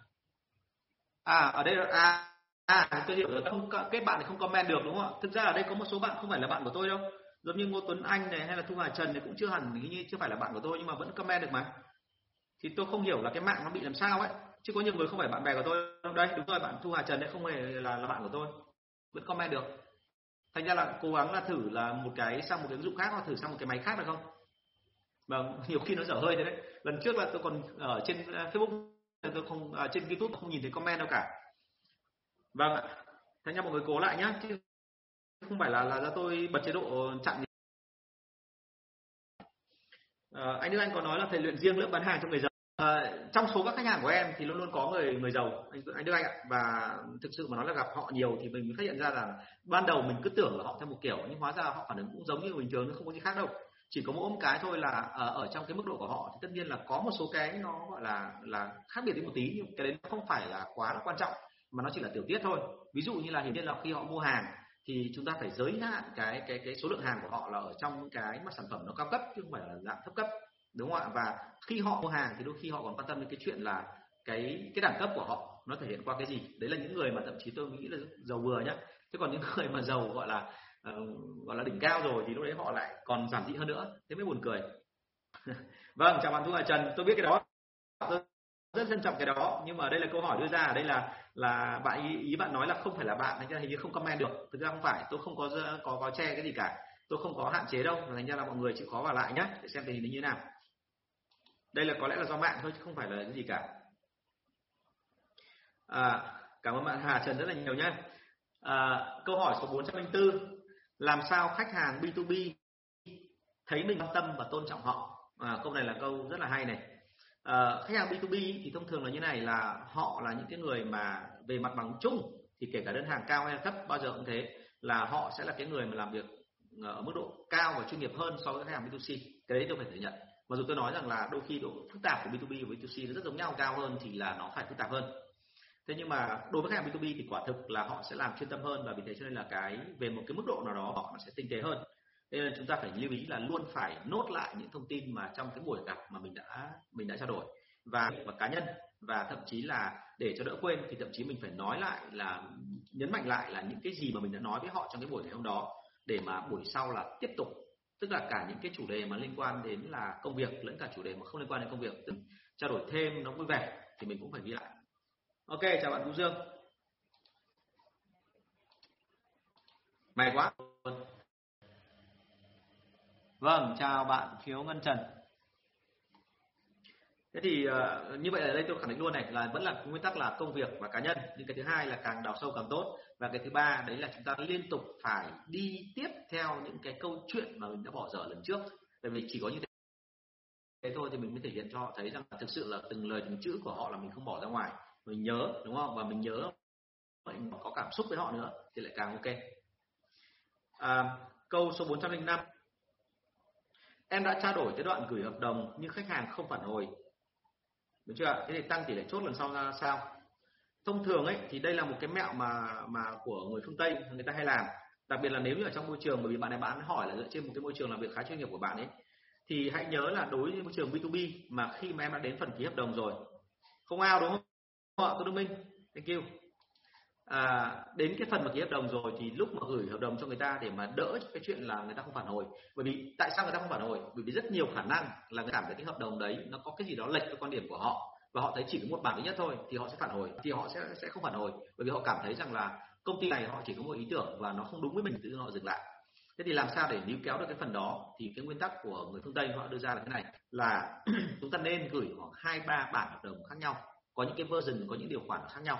à ở đây là à à tôi hiểu rồi. Không kết bạn thì không comment được đúng không ạ? Thực ra ở đây có một số bạn không phải là bạn của tôi đâu. Giống như Ngô Tuấn Anh này hay là Thu Hà Trần thì cũng chưa hẳn như chưa phải là bạn của tôi nhưng mà vẫn comment được mà. Thì tôi không hiểu là cái mạng nó bị làm sao ấy. Chứ có nhiều người không phải bạn bè của tôi đây đúng rồi bạn Thu Hà Trần đấy không hề là là bạn của tôi. Vẫn comment được. Thành ra là cố gắng là thử là một cái sang một cái ứng dụng khác hoặc thử sang một cái máy khác được không? Vâng nhiều khi nó dở hơi thế đấy. Lần trước là tôi còn ở trên à, Facebook tôi không ở à, trên YouTube không nhìn thấy comment đâu cả vâng ạ. Thế nha mọi người cố lại nhá chứ không phải là là do tôi bật chế độ chặn à, anh Đức Anh có nói là thầy luyện riêng lớp bán hàng cho người giàu. À, trong số các khách hàng của em thì luôn luôn có người người giàu anh, anh Đức Anh ạ. Và thực sự mà nói là gặp họ nhiều thì mình mới phát hiện ra là ban đầu mình cứ tưởng là họ theo một kiểu nhưng hóa ra họ phản ứng cũng giống như bình thường nó không có gì khác đâu. Chỉ có mỗi một cái thôi là ờ, ở trong cái mức độ của họ thì tất nhiên là có một số cái nó gọi là là khác biệt đi một tí nhưng cái đấy nó không phải là quá là quan trọng mà nó chỉ là tiểu tiết thôi. Ví dụ như là hiển nhiên là khi họ mua hàng thì chúng ta phải giới hạn cái cái cái số lượng hàng của họ là ở trong cái mà sản phẩm nó cao cấp chứ không phải là dạng thấp cấp đúng không ạ? Và khi họ mua hàng thì đôi khi họ còn quan tâm đến cái chuyện là cái cái đẳng cấp của họ nó thể hiện qua cái gì. Đấy là những người mà thậm chí tôi nghĩ là giàu vừa nhá. Chứ còn những người mà giàu gọi là uh, gọi là đỉnh cao rồi thì lúc đấy họ lại còn giảm dị hơn nữa. Thế mới buồn cười. Vâng chào bạn thu hà trần. Tôi biết cái đó rất trân trọng cái đó. Nhưng mà đây là câu hỏi đưa ra ở đây là là bạn ý, ý bạn nói là không phải là bạn thành ra hình như không comment được. Thực ra không phải tôi không có có có che cái gì cả. Tôi không có hạn chế đâu thành ra là mọi người chịu khó vào lại nhé để xem tình hình như thế nào. Đây là có lẽ là do mạng thôi chứ không phải là cái gì cả. À, cảm ơn bạn Hà Trần rất là nhiều nhé à, câu hỏi số 404 làm sao khách hàng B2B thấy mình quan tâm và tôn trọng họ? À, câu này là câu rất là hay này à, khách hàng B2B thì thông thường là như này là họ là những cái người mà về mặt bằng chung thì kể cả đơn hàng cao hay thấp bao giờ cũng thế là họ sẽ là cái người mà làm việc ờ, ở mức độ cao và chuyên nghiệp hơn so với khách hàng B2C cái đấy tôi phải thừa nhận. Mặc dù tôi nói rằng là đôi khi độ phức tạp của B2B và B2C nó rất giống nhau cao hơn thì là nó phải phức tạp hơn. Thế nhưng mà đối với khách hàng B2B thì quả thực là họ sẽ làm chuyên tâm hơn và vì thế cho nên là cái về một cái mức độ nào đó họ sẽ tinh tế hơn nên là chúng ta phải lưu ý là luôn phải nốt lại những thông tin mà trong cái buổi gặp mà mình đã mình đã trao đổi và và cá nhân. Và thậm chí là để cho đỡ quên thì thậm chí mình phải nói lại là, nhấn mạnh lại là những cái gì mà mình đã nói với họ trong cái buổi ngày hôm đó để mà buổi sau là tiếp tục. Tức là cả những cái chủ đề mà liên quan đến là công việc lẫn cả chủ đề mà không liên quan đến công việc trao đổi thêm nó vui vẻ thì mình cũng phải ghi lại. Ok, chào bạn Vũ Dương. May quá vâng chào bạn Khiếu Ngân Trần. Thế thì uh, như vậy ở đây tôi khẳng định luôn này là vẫn là nguyên tắc là công việc và cá nhân. Nhưng cái thứ hai là càng đào sâu càng tốt. Và cái thứ ba đấy là chúng ta liên tục phải đi tiếp theo những cái câu chuyện mà mình đã bỏ dở lần trước. Bởi vì chỉ có như thế thôi thì mình mới thể hiện cho họ thấy rằng thực sự là từng lời từng chữ của họ là mình không bỏ ra ngoài. Mình nhớ đúng không? Và mình nhớ mình có cảm xúc với họ nữa thì lại càng ok. À, câu số 405 em đã trao đổi cái đoạn gửi hợp đồng nhưng khách hàng không phản hồi. Đúng chưa thế thì tăng tỷ lệ chốt lần sau ra sao? Thông thường ấy, thì đây là một cái mẹo mà mà của người phương tây người ta hay làm. Đặc biệt là nếu như ở trong môi trường, bởi vì bạn này bạn hỏi là dựa trên một cái môi trường làm việc khá chuyên nghiệp của bạn ấy, thì hãy nhớ là đối với môi trường B2B mà khi mà em đã đến phần ký hợp đồng rồi, không ao đúng không họ tôi Minh, thank you à, đến cái phần mà ký hợp đồng rồi thì lúc mà gửi hợp đồng cho người ta để mà đỡ cái chuyện là người ta không phản hồi. Bởi vì tại sao người ta không phản hồi? Bởi vì rất nhiều khả năng là người cảm thấy cái hợp đồng đấy nó có cái gì đó lệch với quan điểm của họ và họ thấy chỉ có một bản duy nhất thôi thì họ sẽ phản hồi thì họ sẽ sẽ không phản hồi. Bởi vì họ cảm thấy rằng là công ty này họ chỉ có một ý tưởng và nó không đúng với mình tự họ dừng lại. Thế thì làm sao để níu kéo được cái phần đó? Thì cái nguyên tắc của người phương tây họ đưa ra là thế này là chúng ta nên gửi khoảng hai ba bản hợp đồng khác nhau có những cái version có những điều khoản khác nhau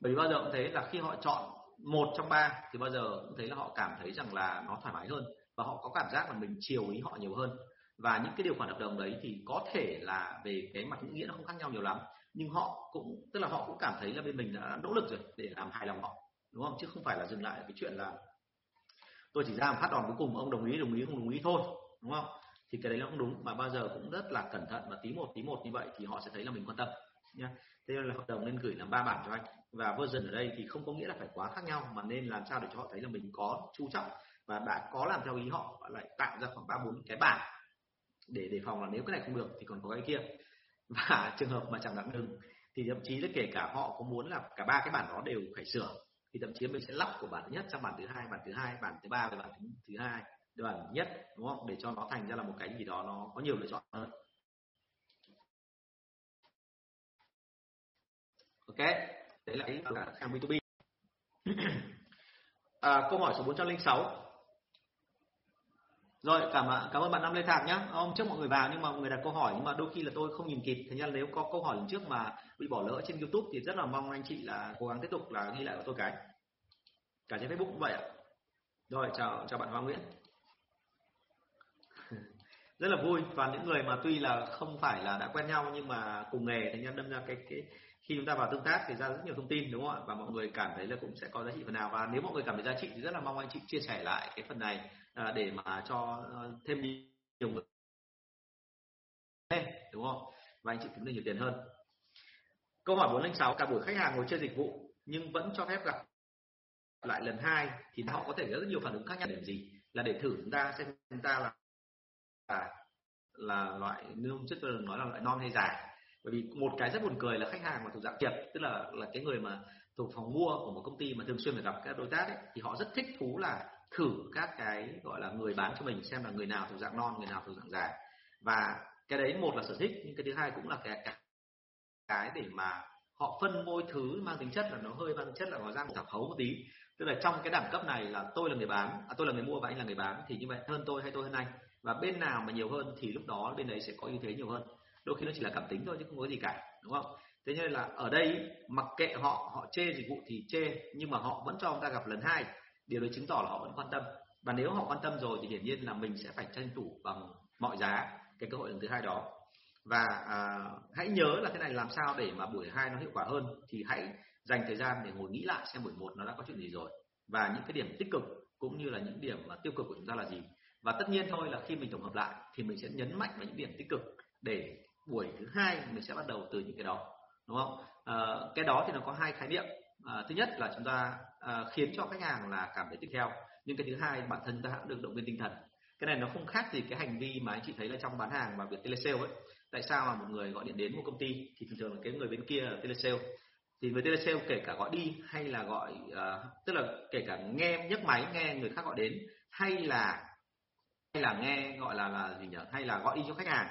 bởi vì bao giờ cũng thế là khi họ chọn một trong ba thì bao giờ cũng thấy là họ cảm thấy rằng là nó thoải mái hơn và họ có cảm giác là mình chiều ý họ nhiều hơn. Và những cái điều khoản hợp đồng đấy thì có thể là về cái mặt nghĩa nó không khác nhau nhiều lắm. Nhưng họ cũng, tức là họ cũng cảm thấy là bên mình đã nỗ lực rồi để làm hài lòng họ, đúng không? Chứ không phải là dừng lại cái chuyện là tôi chỉ ra một phát đòn cuối cùng, ông đồng ý đồng ý, không đồng ý thôi, đúng không? Thì cái đấy nó không đúng. Mà bao giờ cũng rất là cẩn thận và tí một tí một như vậy thì họ sẽ thấy là mình quan tâm nha thế nên là hợp đồng nên gửi làm ba bản cho anh. Và version ở đây thì không có nghĩa là phải quá khác nhau mà nên làm sao để cho họ thấy là mình có chú trọng và đã có làm theo ý họ và lại tạo ra khoảng ba bốn cái bản để đề phòng là nếu cái này không được thì còn có cái kia. Và trường hợp mà chẳng hạn đừng thì thậm chí là kể cả họ có muốn là cả ba cái bản đó đều phải sửa thì thậm chí mình sẽ lắp của bản thứ nhất sang bản thứ hai bản thứ hai bản thứ ba và bản thứ, thứ hai bản nhất đúng không? Để cho nó thành ra là một cái gì đó nó có nhiều lựa chọn hơn. Đấy là cái là hàng B2B à, câu hỏi số 406 rồi cảm cảm ơn bạn Nam Lê Thạc nhé hôm trước mọi người vào nhưng mà mọi người đặt câu hỏi nhưng mà đôi khi là tôi không nhìn kịp. Thế nên nếu có câu hỏi lần trước mà bị bỏ lỡ trên YouTube thì rất là mong anh chị là cố gắng tiếp tục là ghi lại của tôi cái. Cả trên Facebook cũng vậy ạ. Rồi chào chào bạn Hoa Nguyễn. Rất là vui. Và những người mà tuy là không phải là đã quen nhau nhưng mà cùng nghề thì nhân đâm ra cái cái khi chúng ta vào tương tác thì ra rất nhiều thông tin đúng không ạ? Và mọi người cảm thấy là cũng sẽ có giá trị phần nào. Và nếu mọi người cảm thấy giá trị thì rất là mong anh chị chia sẻ lại cái phần này à, để mà cho ờ, thêm nhiều người đúng không? Và anh chị kiếm được nhiều tiền hơn. Câu hỏi 406 cả buổi khách hàng ngồi chơi dịch vụ nhưng vẫn cho phép gặp lại lần hai thì họ có thể có rất nhiều phản ứng khác nhau. Để làm gì? Là để thử chúng ta xem chúng ta là là, là loại nương chất tôi nói là loại non hay dài bởi vì một cái rất buồn cười là khách hàng mà thuộc dạng tiệp tức là là cái người mà thuộc phòng mua của một công ty mà thường xuyên phải gặp các đối tác ấy, thì họ rất thích thú là thử các cái gọi là người bán cho mình xem là người nào thuộc dạng non người nào thuộc dạng dài. Và cái đấy một là sở thích nhưng cái thứ hai cũng là cái cái, cái để mà họ phân môi thứ mang tính chất là nó hơi mang tính chất là nó ra một thảo hấu một tí. Tức là trong cái đẳng cấp này là tôi là người bán à, tôi là người mua và anh là người bán thì như vậy hơn tôi hay tôi hơn anh. Và bên nào mà nhiều hơn thì lúc đó bên đấy sẽ có ưu thế nhiều hơn đôi khi nó chỉ là cảm tính thôi chứ không có gì cả đúng không? Thế nên là ở đây mặc kệ họ họ chê dịch vụ thì chê nhưng mà họ vẫn cho ông ta gặp lần hai. Điều đấy chứng tỏ là họ vẫn quan tâm. Và nếu họ quan tâm rồi thì hiển nhiên là mình sẽ phải tranh thủ bằng mọi giá cái cơ hội lần thứ hai đó. Và à, hãy nhớ là thế này làm sao để mà buổi hai nó hiệu quả hơn thì hãy dành thời gian để ngồi nghĩ lại xem buổi một nó đã có chuyện gì rồi. Và những cái điểm tích cực cũng như là những điểm mà tiêu cực của chúng ta là gì. Và tất nhiên thôi là khi mình tổng hợp lại thì mình sẽ nhấn mạnh vào những điểm tích cực để buổi thứ hai mình sẽ bắt đầu từ những cái đó đúng không? À, cái đó thì nó có hai khái niệm. À, thứ nhất là chúng ta à, khiến cho khách hàng là cảm thấy tiếp theo nhưng cái thứ hai bản thân ta cũng được động viên tinh thần. Cái này nó không khác gì cái hành vi mà anh chị thấy là trong bán hàng và việc telesale ấy. Tại sao mà một người gọi điện đến một công ty thì thường thường là cái người bên kia là telesale? Thì người telesale kể cả gọi đi hay là gọi uh, tức là kể cả nghe nhấc máy nghe người khác gọi đến hay là hay là nghe gọi là là gì nhỉ? Hay là gọi đi cho khách hàng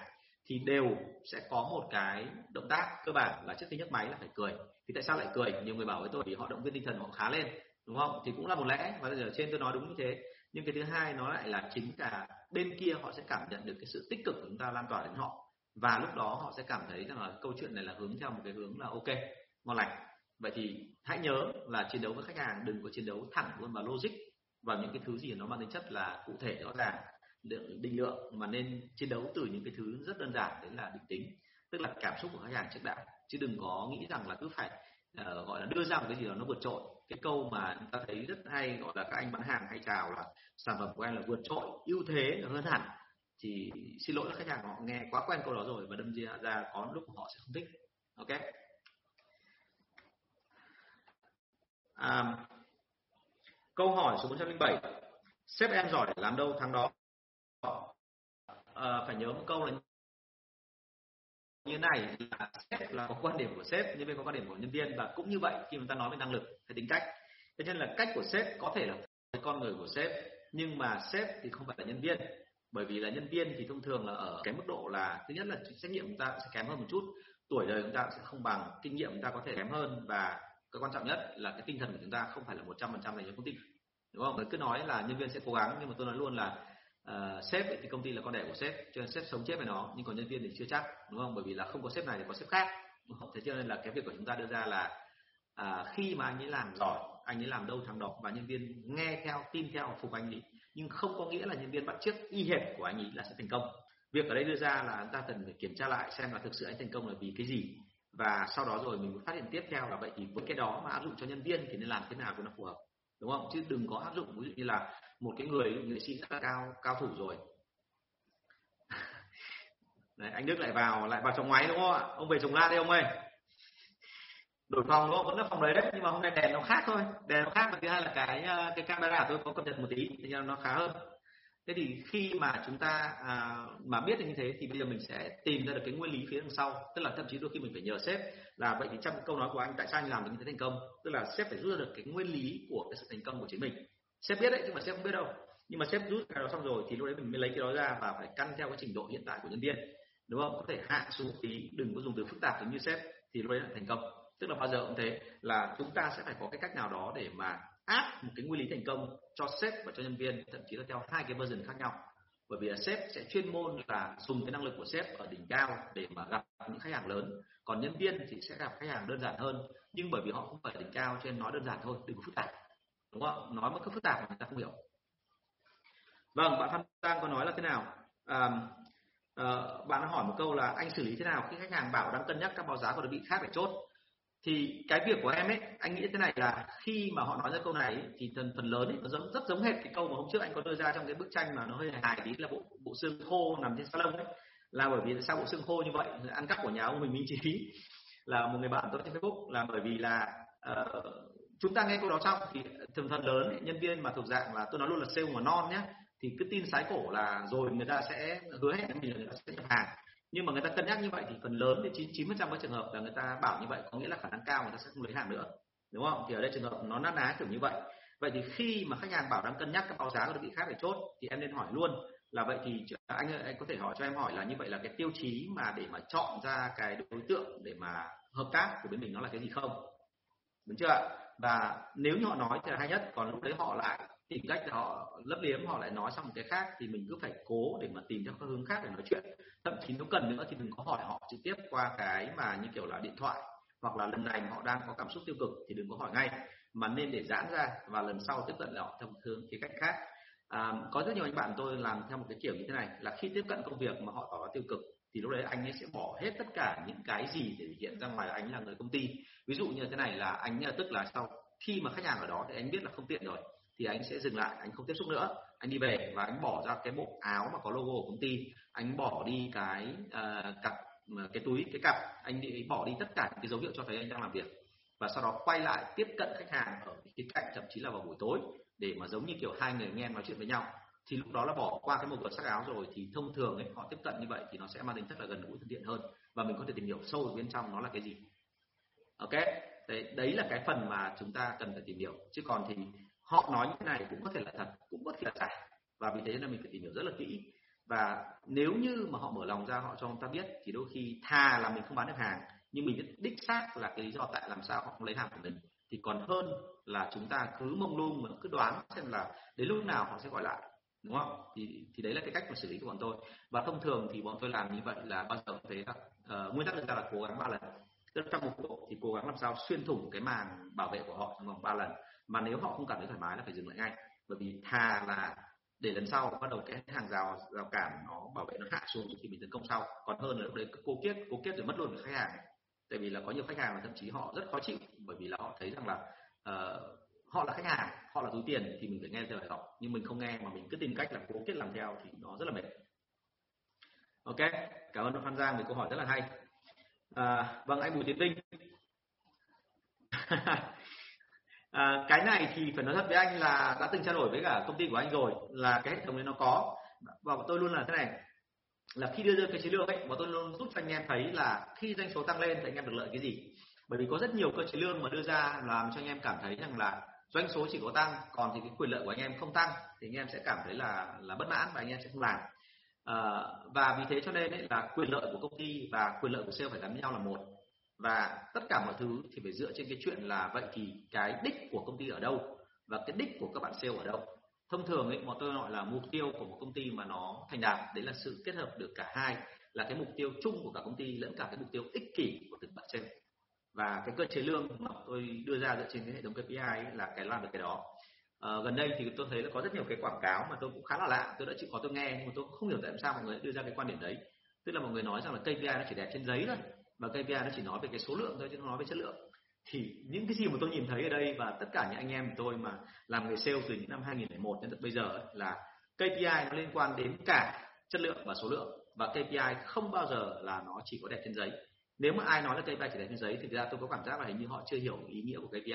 thì đều sẽ có một cái động tác cơ bản là trước khi nhấc máy là phải cười. Thì tại sao lại cười? Nhiều người bảo với tôi vì họ động viên tinh thần họ khá lên, đúng không? Thì cũng là một lẽ, và giờ trên tôi nói đúng như thế. Nhưng cái thứ hai nó lại là chính cả bên kia họ sẽ cảm nhận được cái sự tích cực của chúng ta lan tỏa đến họ. Và lúc đó họ sẽ cảm thấy rằng là câu chuyện này là hướng theo một cái hướng là ok, ngon lành. Vậy thì hãy nhớ là chiến đấu với khách hàng, đừng có chiến đấu thẳng luôn vào logic vào những cái thứ gì nó mang tính chất là cụ thể, rõ ràng lượng định lượng mà nên chiến đấu từ những cái thứ rất đơn giản đấy là định tính tức là cảm xúc của khách hàng trước đã. Chứ đừng có nghĩ rằng là cứ phải uh, gọi là đưa ra một cái gì đó nó vượt trội. Cái câu mà chúng ta thấy rất hay gọi là các anh bán hàng hay chào là sản phẩm của em là vượt trội ưu thế hơn hẳn thì xin lỗi là khách hàng họ nghe quá quen câu đó rồi và đâm ra ra có lúc họ sẽ không thích. Ok? À, câu hỏi số 407 sếp em giỏi làm đâu tháng đó? À, phải nhớ một câu là như này là sếp là có quan điểm của sếp nhân viên có quan điểm của nhân viên và cũng như vậy khi chúng ta nói về năng lực hay tính cách thế nên là cách của sếp có thể là con người của sếp nhưng mà sếp thì không phải là nhân viên bởi vì là nhân viên thì thông thường là ở cái mức độ là thứ nhất là trách nhiệm chúng ta sẽ kém hơn một chút tuổi đời chúng ta sẽ không bằng kinh nghiệm chúng ta có thể kém hơn và cái quan trọng nhất là cái tinh thần của chúng ta không phải là một trăm phần trăm dành cho công ty đúng không? Người cứ nói là nhân viên sẽ cố gắng nhưng mà tôi nói luôn là uh, sếp thì công ty là con đẻ của sếp cho nên sếp sống chết với nó nhưng còn nhân viên thì chưa chắc đúng không? Bởi vì là không có sếp này thì có sếp khác. Đúng không? thế cho nên là cái việc của chúng ta đưa ra là uh, khi mà anh ấy làm giỏi anh ấy làm đâu thằng đó và nhân viên nghe theo tin theo phục anh ấy nhưng không có nghĩa là nhân viên bắt chước y hệt của anh ấy là sẽ thành công. Việc ở đây đưa ra là chúng ta cần phải kiểm tra lại xem là thực sự anh thành công là vì cái gì. Và sau đó rồi mình phát hiện tiếp theo là vậy thì với cái đó mà áp dụng cho nhân viên thì nên làm thế nào cho nó phù hợp đúng không? Chứ đừng có áp dụng ví dụ như là một cái người nghệ sĩ rất là cao cao thủ rồi. Đấy, anh Đức lại vào lại vào trồng máy đúng không ạ? Ông về trồng la đi ông ơi. Đổi phòng đúng vẫn là phòng đấy đấy nhưng mà hôm nay đèn nó khác thôi. Đèn nó khác và thứ hai là cái ờ, cái camera tôi có cập nhật một tí thì nó khá hơn thế thì khi mà chúng ta à, mà biết được như thế thì bây giờ mình sẽ tìm ra được cái nguyên lý phía đằng sau. Tức là thậm chí đôi khi mình phải nhờ sếp là vậy thì trong câu nói của anh tại sao anh làm được như thế thành công? Tức là sếp phải rút ra được cái nguyên lý của cái sự thành công của chính mình. Sếp biết đấy nhưng mà sếp không biết đâu. Nhưng mà sếp rút cái đó xong rồi thì lúc đấy mình mới lấy cái đó ra và phải căn theo cái trình độ hiện tại của nhân viên. Đúng không? Có thể hạ xuống tí đừng có dùng từ phức tạp giống như sếp thì lúc đấy là thành công. Tức là bao giờ cũng thế là chúng ta sẽ phải có cái cách nào đó để mà áp một cái nguyên lý thành công cho sếp và cho nhân viên thậm chí là theo hai cái version khác nhau. Bởi vì là sếp sẽ chuyên môn là dùng cái năng lực của sếp ở đỉnh cao để mà gặp những khách hàng lớn. Còn nhân viên thì sẽ gặp khách hàng đơn giản hơn nhưng bởi vì họ không phải đỉnh cao cho nên nói đơn giản thôi đừng có phức tạp. Đúng không nói một cách phức tạp mà người ta không hiểu. Vâng bạn Phan tăng có nói là thế nào? À, à, bạn hỏi một câu là anh xử lý thế nào khi khách hàng bảo đang cân nhắc các báo giá của đơn vị khác để chốt? Thì cái việc của em ấy anh nghĩ thế này là khi mà họ nói ra câu này ấy, thì phần phần lớn ấy, nó giống rất giống hết cái câu mà hôm trước anh có đưa ra trong cái bức tranh mà nó hơi hài tí là bộ bộ xương khô nằm trên salon ấy. Là bởi vì sao bộ xương khô như vậy? Ăn cắp của nhà ông mình minh trí là một người bạn tôi trên facebook. Là bởi vì là uh, chúng ta nghe câu đó xong thì thường phần lớn ấy, nhân viên mà thuộc dạng là tôi nói luôn là sale mà non nhé thì cứ tin sái cổ là rồi người ta sẽ hứa hẹn mình là người ta sẽ nhập hàng nhưng mà người ta cân nhắc như vậy thì phần lớn thì chín chín phần trăm các trường hợp là người ta bảo như vậy, có nghĩa là khả năng cao người ta sẽ không lấy hàng nữa, đúng không? Thì ở đây trường hợp nó nát ná kiểu như vậy. Vậy thì khi mà khách hàng bảo đang cân nhắc các báo giá của đơn vị khác để chốt thì em nên hỏi luôn. Là vậy thì anh anh có thể hỏi cho em hỏi là như vậy là cái tiêu chí mà để mà chọn ra cái đối tượng để mà hợp tác của bên mình nó là cái gì không? Đúng chưa và nếu như họ nói thì là hay nhất, còn lúc đấy họ lại tìm cách họ lấp liếm họ lại nói sang một cái khác thì mình cứ phải cố để mà tìm theo các hướng khác để nói chuyện. Thậm chí nếu cần nữa thì đừng có hỏi họ trực tiếp qua cái mà như kiểu là điện thoại hoặc là lần này họ đang có cảm xúc tiêu cực thì đừng có hỏi ngay mà nên để giãn ra và lần sau tiếp cận họ theo một hướng cái cách khác. À, có rất nhiều anh bạn tôi làm theo một cái kiểu như thế này là khi tiếp cận công việc mà họ tỏ ra tiêu cực thì lúc đấy anh ấy sẽ bỏ hết tất cả những cái gì để hiện ra ngoài anh là người công ty. Ví dụ như thế này là anh tức là sau khi mà khách hàng ở đó thì anh biết là không tiện rồi thì anh sẽ dừng lại anh không tiếp xúc nữa. Anh đi về và anh bỏ ra cái bộ áo mà có logo của công ty. Anh bỏ đi cái uh, cặp cái túi cái cặp. Anh đi bỏ đi tất cả những cái dấu hiệu cho thấy anh đang làm việc. Và sau đó quay lại tiếp cận khách hàng ở cái cạnh thậm chí là vào buổi tối để mà giống như kiểu hai người nghe nói chuyện với nhau. Thì lúc đó là bỏ qua cái màu quần sắc áo rồi thì thông thường ấy, họ tiếp cận như vậy thì nó sẽ mang tính rất là gần gũi thân thiện hơn. Và mình có thể tìm hiểu sâu ở bên trong nó là cái gì. Ok? Đấy, đấy là cái phần mà chúng ta cần phải tìm hiểu. Chứ còn thì họ nói như thế này cũng có thể là thật cũng có thể là giả. Và vì thế nên mình phải tìm hiểu rất là kỹ. Và nếu như mà họ mở lòng ra họ cho chúng ta biết thì đôi khi thà là mình không bán được hàng nhưng mình biết đích xác là cái lý do tại làm sao họ không lấy hàng của mình. Thì còn hơn là chúng ta cứ mông lung mà cứ đoán xem là đến lúc nào họ sẽ gọi lại đúng không? Thì thì đấy là cái cách mà xử lý của bọn tôi. Và thông thường thì bọn tôi làm như vậy là bao giờ thấy là uh, nguyên tắc là là cố gắng ba lần. Tức trong một bộ thì cố gắng làm sao xuyên thủng cái màng bảo vệ của họ trong vòng ba lần mà nếu họ không cảm thấy thoải mái là phải dừng lại ngay. Bởi vì thà là để lần sau bắt đầu cái hàng rào rào cản nó bảo vệ nó hạ xuống thì mình tấn công sau. Còn hơn là lúc đấy cố kiết cố kiết rồi mất luôn với khách hàng tại vì là có nhiều khách hàng mà thậm chí họ rất khó chịu bởi vì là họ thấy rằng là uh, họ là khách hàng họ là túi tiền thì mình phải nghe theo lời họ nhưng mình không nghe mà mình cứ tìm cách là cố kết làm theo thì nó rất là mệt. Ok cảm ơn phan giang vì câu hỏi rất là hay. À, vâng anh bùi tiến vinh. à, cái này thì phải nói thật với anh là đã từng trao đổi với cả công ty của anh rồi là cái hệ thống đấy nó có. Và tôi luôn là thế này là khi đưa ra cái chiến lược ấy mà tôi luôn giúp cho anh em thấy là khi doanh số tăng lên thì anh em được lợi cái gì. Bởi vì có rất nhiều cơ chế lương mà đưa ra làm cho anh em cảm thấy rằng là doanh số chỉ có tăng còn thì cái quyền lợi của anh em không tăng thì anh em sẽ cảm thấy là là bất mãn và anh em sẽ không làm. À, và vì thế cho nên ấy, là quyền lợi của công ty và quyền lợi của sale phải gắn với nhau là một và tất cả mọi thứ thì phải dựa trên cái chuyện là vậy thì cái đích của công ty ở đâu và cái đích của các bạn sale ở đâu. Thông thường ấy bọn tôi gọi là mục tiêu của một công ty mà nó thành đạt đấy là sự kết hợp được cả hai là cái mục tiêu chung của cả công ty lẫn cả cái mục tiêu ích kỷ của từng bạn sale. Và cái cơ chế lương mà tôi đưa ra dựa trên cái hệ thống KPI ấy là cái làm được cái đó. À, gần đây thì tôi thấy là có rất nhiều cái quảng cáo mà tôi cũng khá là lạ tôi đã chịu có tôi nghe nhưng mà tôi không hiểu tại sao mọi người đưa ra cái quan điểm đấy. Tức là mọi người nói rằng là KPI nó chỉ đẹp trên giấy thôi và KPI nó chỉ nói về cái số lượng thôi chứ không nói về chất lượng. Thì những cái gì mà tôi nhìn thấy ở đây và tất cả những anh em của tôi mà làm nghề sale từ những năm 2001 đến tận bây giờ ấy, là KPI nó liên quan đến cả chất lượng và số lượng. Và KPI không bao giờ là nó chỉ có đẹp trên giấy. Nếu mà ai nói là KPI chỉ đẹp trên giấy thì thực ra tôi có cảm giác là hình như họ chưa hiểu ý nghĩa của KPI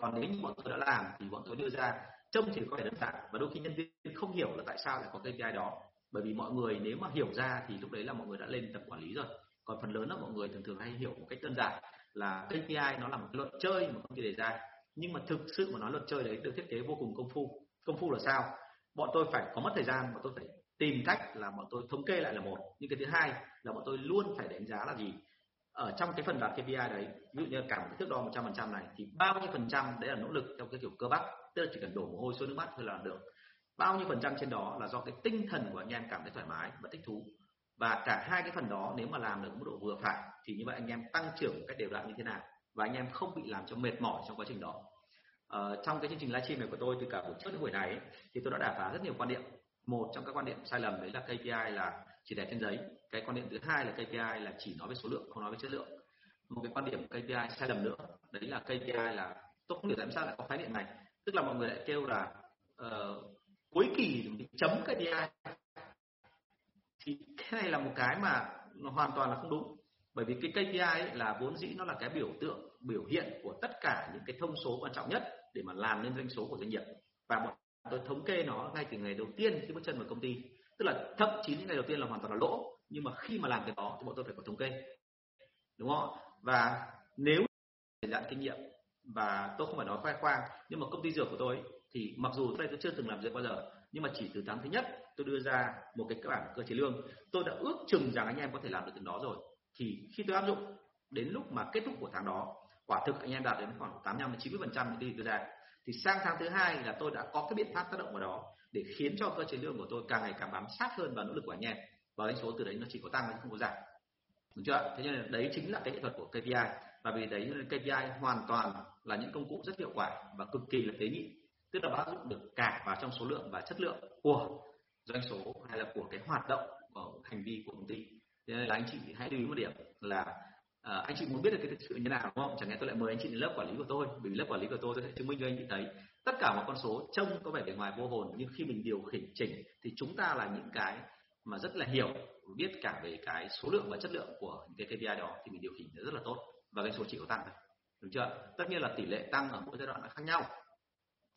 còn nếu như bọn tôi đã làm thì bọn tôi đưa ra trông thì có vẻ đơn giản. Và đôi khi nhân viên không hiểu là tại sao lại có KPI đó. Bởi vì mọi người nếu mà hiểu ra thì lúc đấy là mọi người đã lên tập quản lý rồi còn phần lớn là mọi người thường thường hay hiểu một cách đơn giản là KPI nó là một cái luật chơi mà công ty đề ra. Nhưng mà thực sự mà nói luật chơi đấy được thiết kế vô cùng công phu. Công phu là sao? Bọn tôi phải có mất thời gian, bọn tôi phải tìm cách là bọn tôi thống kê lại là một. Nhưng cái thứ hai là bọn tôi luôn phải đánh giá là gì? Ở trong cái phần đạt KPI đấy, ví dụ như cả một cái thước đo 100% này, thì bao nhiêu phần trăm đấy là nỗ lực theo cái kiểu cơ bắp? Tức là chỉ cần đổ mồ hôi xuống nước mắt thôi là được. Bao nhiêu phần trăm trên đó là do cái tinh thần của anh em cảm thấy thoải mái và thích thú và cả hai cái phần đó nếu mà làm được mức độ vừa phải thì như vậy anh em tăng trưởng một cách đều đặn như thế nào. Và anh em không bị làm cho mệt mỏi trong quá trình đó. Ờ, trong cái chương trình livestream này của tôi từ cả buổi trước đến buổi này ấy, thì tôi đã đả phá rất nhiều quan điểm. Một trong các quan điểm sai lầm đấy là KPI là chỉ để trên giấy. Cái quan điểm thứ hai là KPI là chỉ nói về số lượng không nói về chất lượng. Một cái quan điểm KPI sai lầm nữa đấy là KPI là tôi không hiểu tại sao lại có khái niệm này. Tức là mọi người lại kêu là uh, cuối kỳ thì chấm KPI thì cái này là một cái mà nó hoàn toàn là không đúng. Bởi vì cái KPI ấy là vốn dĩ nó là cái biểu tượng, biểu hiện của tất cả những cái thông số quan trọng nhất để mà làm nên doanh số của doanh nghiệp. Và bọn tôi thống kê nó ngay từ ngày đầu tiên khi bước chân vào công ty. Tức là thậm chí những ngày đầu tiên là hoàn toàn là lỗ, nhưng mà khi mà làm cái đó thì bọn tôi phải có thống kê. Đúng không và nếu để gian kinh nghiệm, và tôi không phải nói khoe khoang, nhưng mà công ty dược của tôi thì mặc dù đây tôi chưa từng làm dược bao giờ, nhưng mà chỉ từ tháng thứ nhất tôi đưa ra một cái bản cơ chế lương. Tôi đã ước chừng rằng anh em có thể làm được từ đó rồi. Thì khi tôi áp dụng, đến lúc mà kết thúc của tháng đó, quả thực anh em đạt đến khoảng 85 đến 90 phần trăm những gì tôi ra. Thì sang tháng thứ hai là tôi đã có cái biện pháp tác động vào đó để khiến cho cơ chế lương của tôi càng ngày càng bám sát hơn vào nỗ lực của anh em. Và doanh số từ đấy nó chỉ có tăng chứ không có giảm. Đúng chưa thế nên đấy chính là cái nghệ thuật của KPI và vì đấy KPI hoàn toàn là những công cụ rất hiệu quả và cực kỳ là tế nhị. Tức là áp dụng được cả vào trong số lượng và chất lượng của doanh số hay là của cái hoạt động của hành vi của công ty. Thế nên là anh chị hãy lưu ý một điểm là à, anh chị muốn biết được cái thực sự như nào đúng không? Chẳng lẽ tôi lại mời anh chị đến lớp quản lý của tôi vì lớp quản lý của tôi tôi sẽ chứng minh cho anh chị thấy tất cả mọi con số trông có vẻ bề ngoài vô hồn nhưng khi mình điều khiển chỉnh thì chúng ta là những cái mà rất là hiểu biết cả về cái số lượng và chất lượng của những cái KPI đó thì mình điều chỉnh rất là tốt. Và cái số chỉ có tăng thôi đúng chưa? Tất nhiên là tỷ lệ tăng ở mỗi giai đoạn là khác nhau.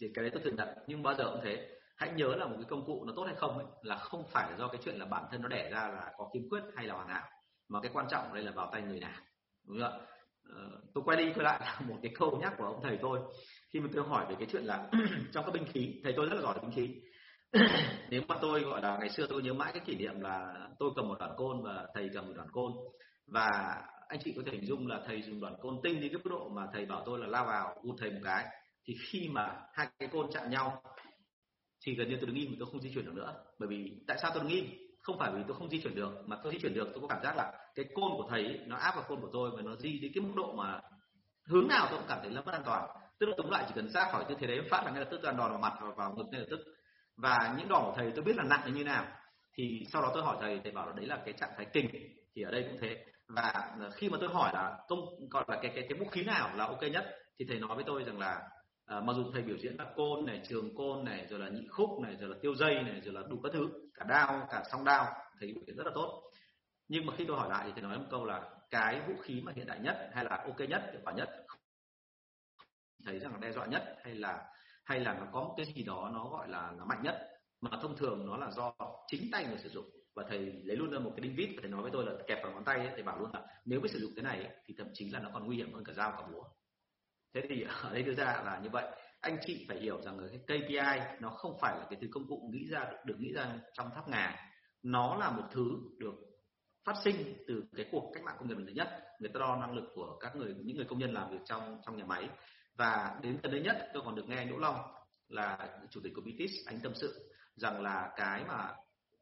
Thì cái đấy tôi thừa nhận nhưng bao giờ cũng thế hãy nhớ là một cái công cụ nó tốt hay không ấy, là không phải do cái chuyện là bản thân nó đẻ ra là có kiếm quyết hay là hoàn hảo mà cái quan trọng đây là vào tay người nào đúng không ạ? Ờ, tôi quay đi quay lại là một cái câu nhắc của ông thầy tôi. Khi mà tôi hỏi về cái chuyện là trong các binh khí thầy tôi rất là giỏi binh khí. Nếu mà tôi gọi là ngày xưa tôi nhớ mãi cái kỷ niệm là tôi cầm một đoạn côn và thầy cầm một đoạn côn. Và anh chị có thể hình dung là thầy dùng đoạn côn tinh đến cái mức độ mà thầy bảo tôi là lao vào u thầy một cái. Thì khi mà hai cái côn chạm nhau thì gần như tôi đứng im tôi không di chuyển được nữa. Bởi vì tại sao tôi đứng im? Không phải vì tôi không di chuyển được mà tôi di chuyển được tôi có cảm giác là cái côn của thầy ấy, nó áp vào côn của tôi và nó di đến cái mức độ mà hướng nào tôi cũng cảm thấy là mất an toàn. Tức là tóm lại chỉ cần ra khỏi tư thế đấy phát là ngay lập tức toàn đòn vào mặt và vào ngực ngay lập tức. Và những đòn của thầy tôi biết là nặng như nào. Thì sau đó tôi hỏi thầy thầy bảo là đấy là cái trạng thái kình thì ở đây cũng thế. Và ờ, khi mà tôi hỏi là công gọi là cái cái cái vũ khí nào là ok nhất thì thầy nói với tôi rằng là à, mặc dù thầy biểu diễn là côn này trường côn này rồi là nhị khúc này rồi là tiêu dây này rồi là đủ các thứ cả đao cả song đao thầy biểu diễn rất là tốt. Nhưng mà khi tôi hỏi lại thì thầy nói một câu là cái vũ khí mà hiện đại nhất hay là ok nhất hiệu quả nhất thấy rằng là đe dọa nhất hay là hay là nó có một cái gì đó nó gọi là nó mạnh nhất mà thông thường nó là do chính tay người sử dụng. Và thầy lấy luôn ra một cái đinh vít và thầy nói với tôi là kẹp vào ngón tay ấy, thầy bảo luôn là nếu biết sử dụng cái này ấy, thì thậm chí là nó còn nguy hiểm hơn cả dao cả búa thế thì ở đây đưa ra là như vậy. Anh chị phải hiểu rằng cái KPI nó không phải là cái thứ công cụ nghĩ ra được, nghĩ ra trong tháp ngà. Nó là một thứ được phát sinh từ cái cuộc cách mạng công nghiệp lần thứ nhất. Người ta đo năng lực của các người những người công nhân làm việc trong trong nhà máy. Và đến gần đây nhất tôi còn được nghe anh Đỗ Long là chủ tịch của BTS anh tâm sự rằng là cái mà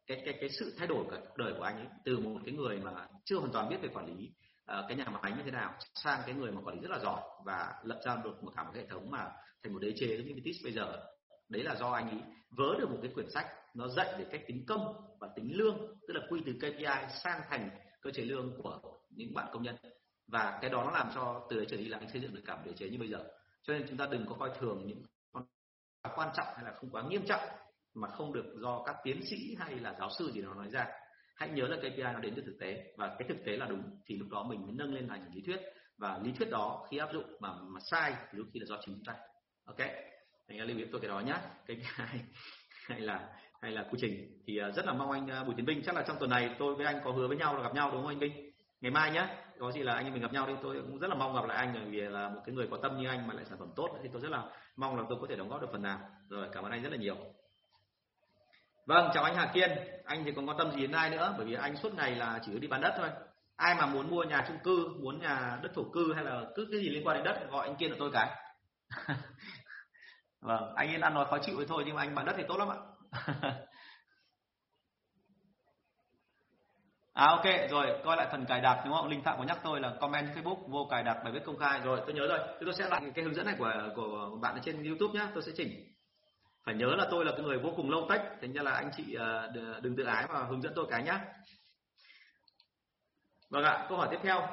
cái cái cái sự thay đổi cả cuộc đời của anh ấy từ một cái người mà chưa hoàn toàn biết về quản lý uh, cái nhà máy như thế nào? Sang cái người mà quản lý rất là giỏi và lập ra được một cả một hệ thống mà thành một đế chế giống như Vitis bây giờ. Đấy là do anh ấy vớ được một cái quyển sách nó dạy về cách tính công và tính lương tức là quy từ KPI sang thành cơ chế lương của những bạn công nhân. Và cái đó nó làm cho từ đấy trở đi là anh xây dựng được cả một đế chế như bây giờ. Cho nên chúng ta đừng có coi thường những con quan trọng hay là không quá nghiêm trọng mà không được do các tiến sĩ hay là giáo sư gì đó nói ra hãy nhớ là KPI nó đến từ thực tế. Và cái thực tế là đúng. Thì lúc đó mình mới nâng lên thành lý thuyết. Và lý thuyết đó khi áp dụng mà mà sai thì lúc khi là do chính chúng ta. Ok? Anh em lưu ý tôi cái đó nhá. KPI hay là hay là quy trình. Thì à, rất là mong anh à, Bùi Tiến Vinh. Chắc là trong tuần này tôi với anh có hứa với nhau là gặp nhau, đúng không anh Vinh? Ngày mai nhá. Có gì là anh em mình gặp nhau đi. Tôi cũng rất là mong gặp lại anh bởi vì là một cái người có tâm như anh mà lại sản phẩm tốt. Thì tôi rất là mong là tôi có thể đóng góp được phần nào. Rồi, cảm ơn anh rất là nhiều vâng chào anh Hà Kiên anh thì còn quan tâm gì đến ai nữa bởi vì anh suốt ngày là chỉ đi bán đất thôi ai mà muốn mua nhà chung cư muốn nhà đất thổ cư hay là cứ cái gì liên quan đến đất gọi anh Kiên là tôi cái vâng anh yên ăn nói khó chịu với thôi nhưng mà anh bán đất thì tốt lắm ạ À ok rồi coi lại phần cài đặt đúng không? Linh Phạm có nhắc tôi là comment Facebook vô cài đặt bài viết công khai rồi tôi nhớ rồi. Thì tôi sẽ lại cái hướng dẫn này của của bạn ở trên YouTube nhá, tôi sẽ chỉnh. Phải nhớ là tôi là cái người vô cùng lâu tách thành ra là anh chị ờ, đừng tự ái và hướng dẫn tôi cái nhá. Vâng ạ, câu hỏi tiếp theo.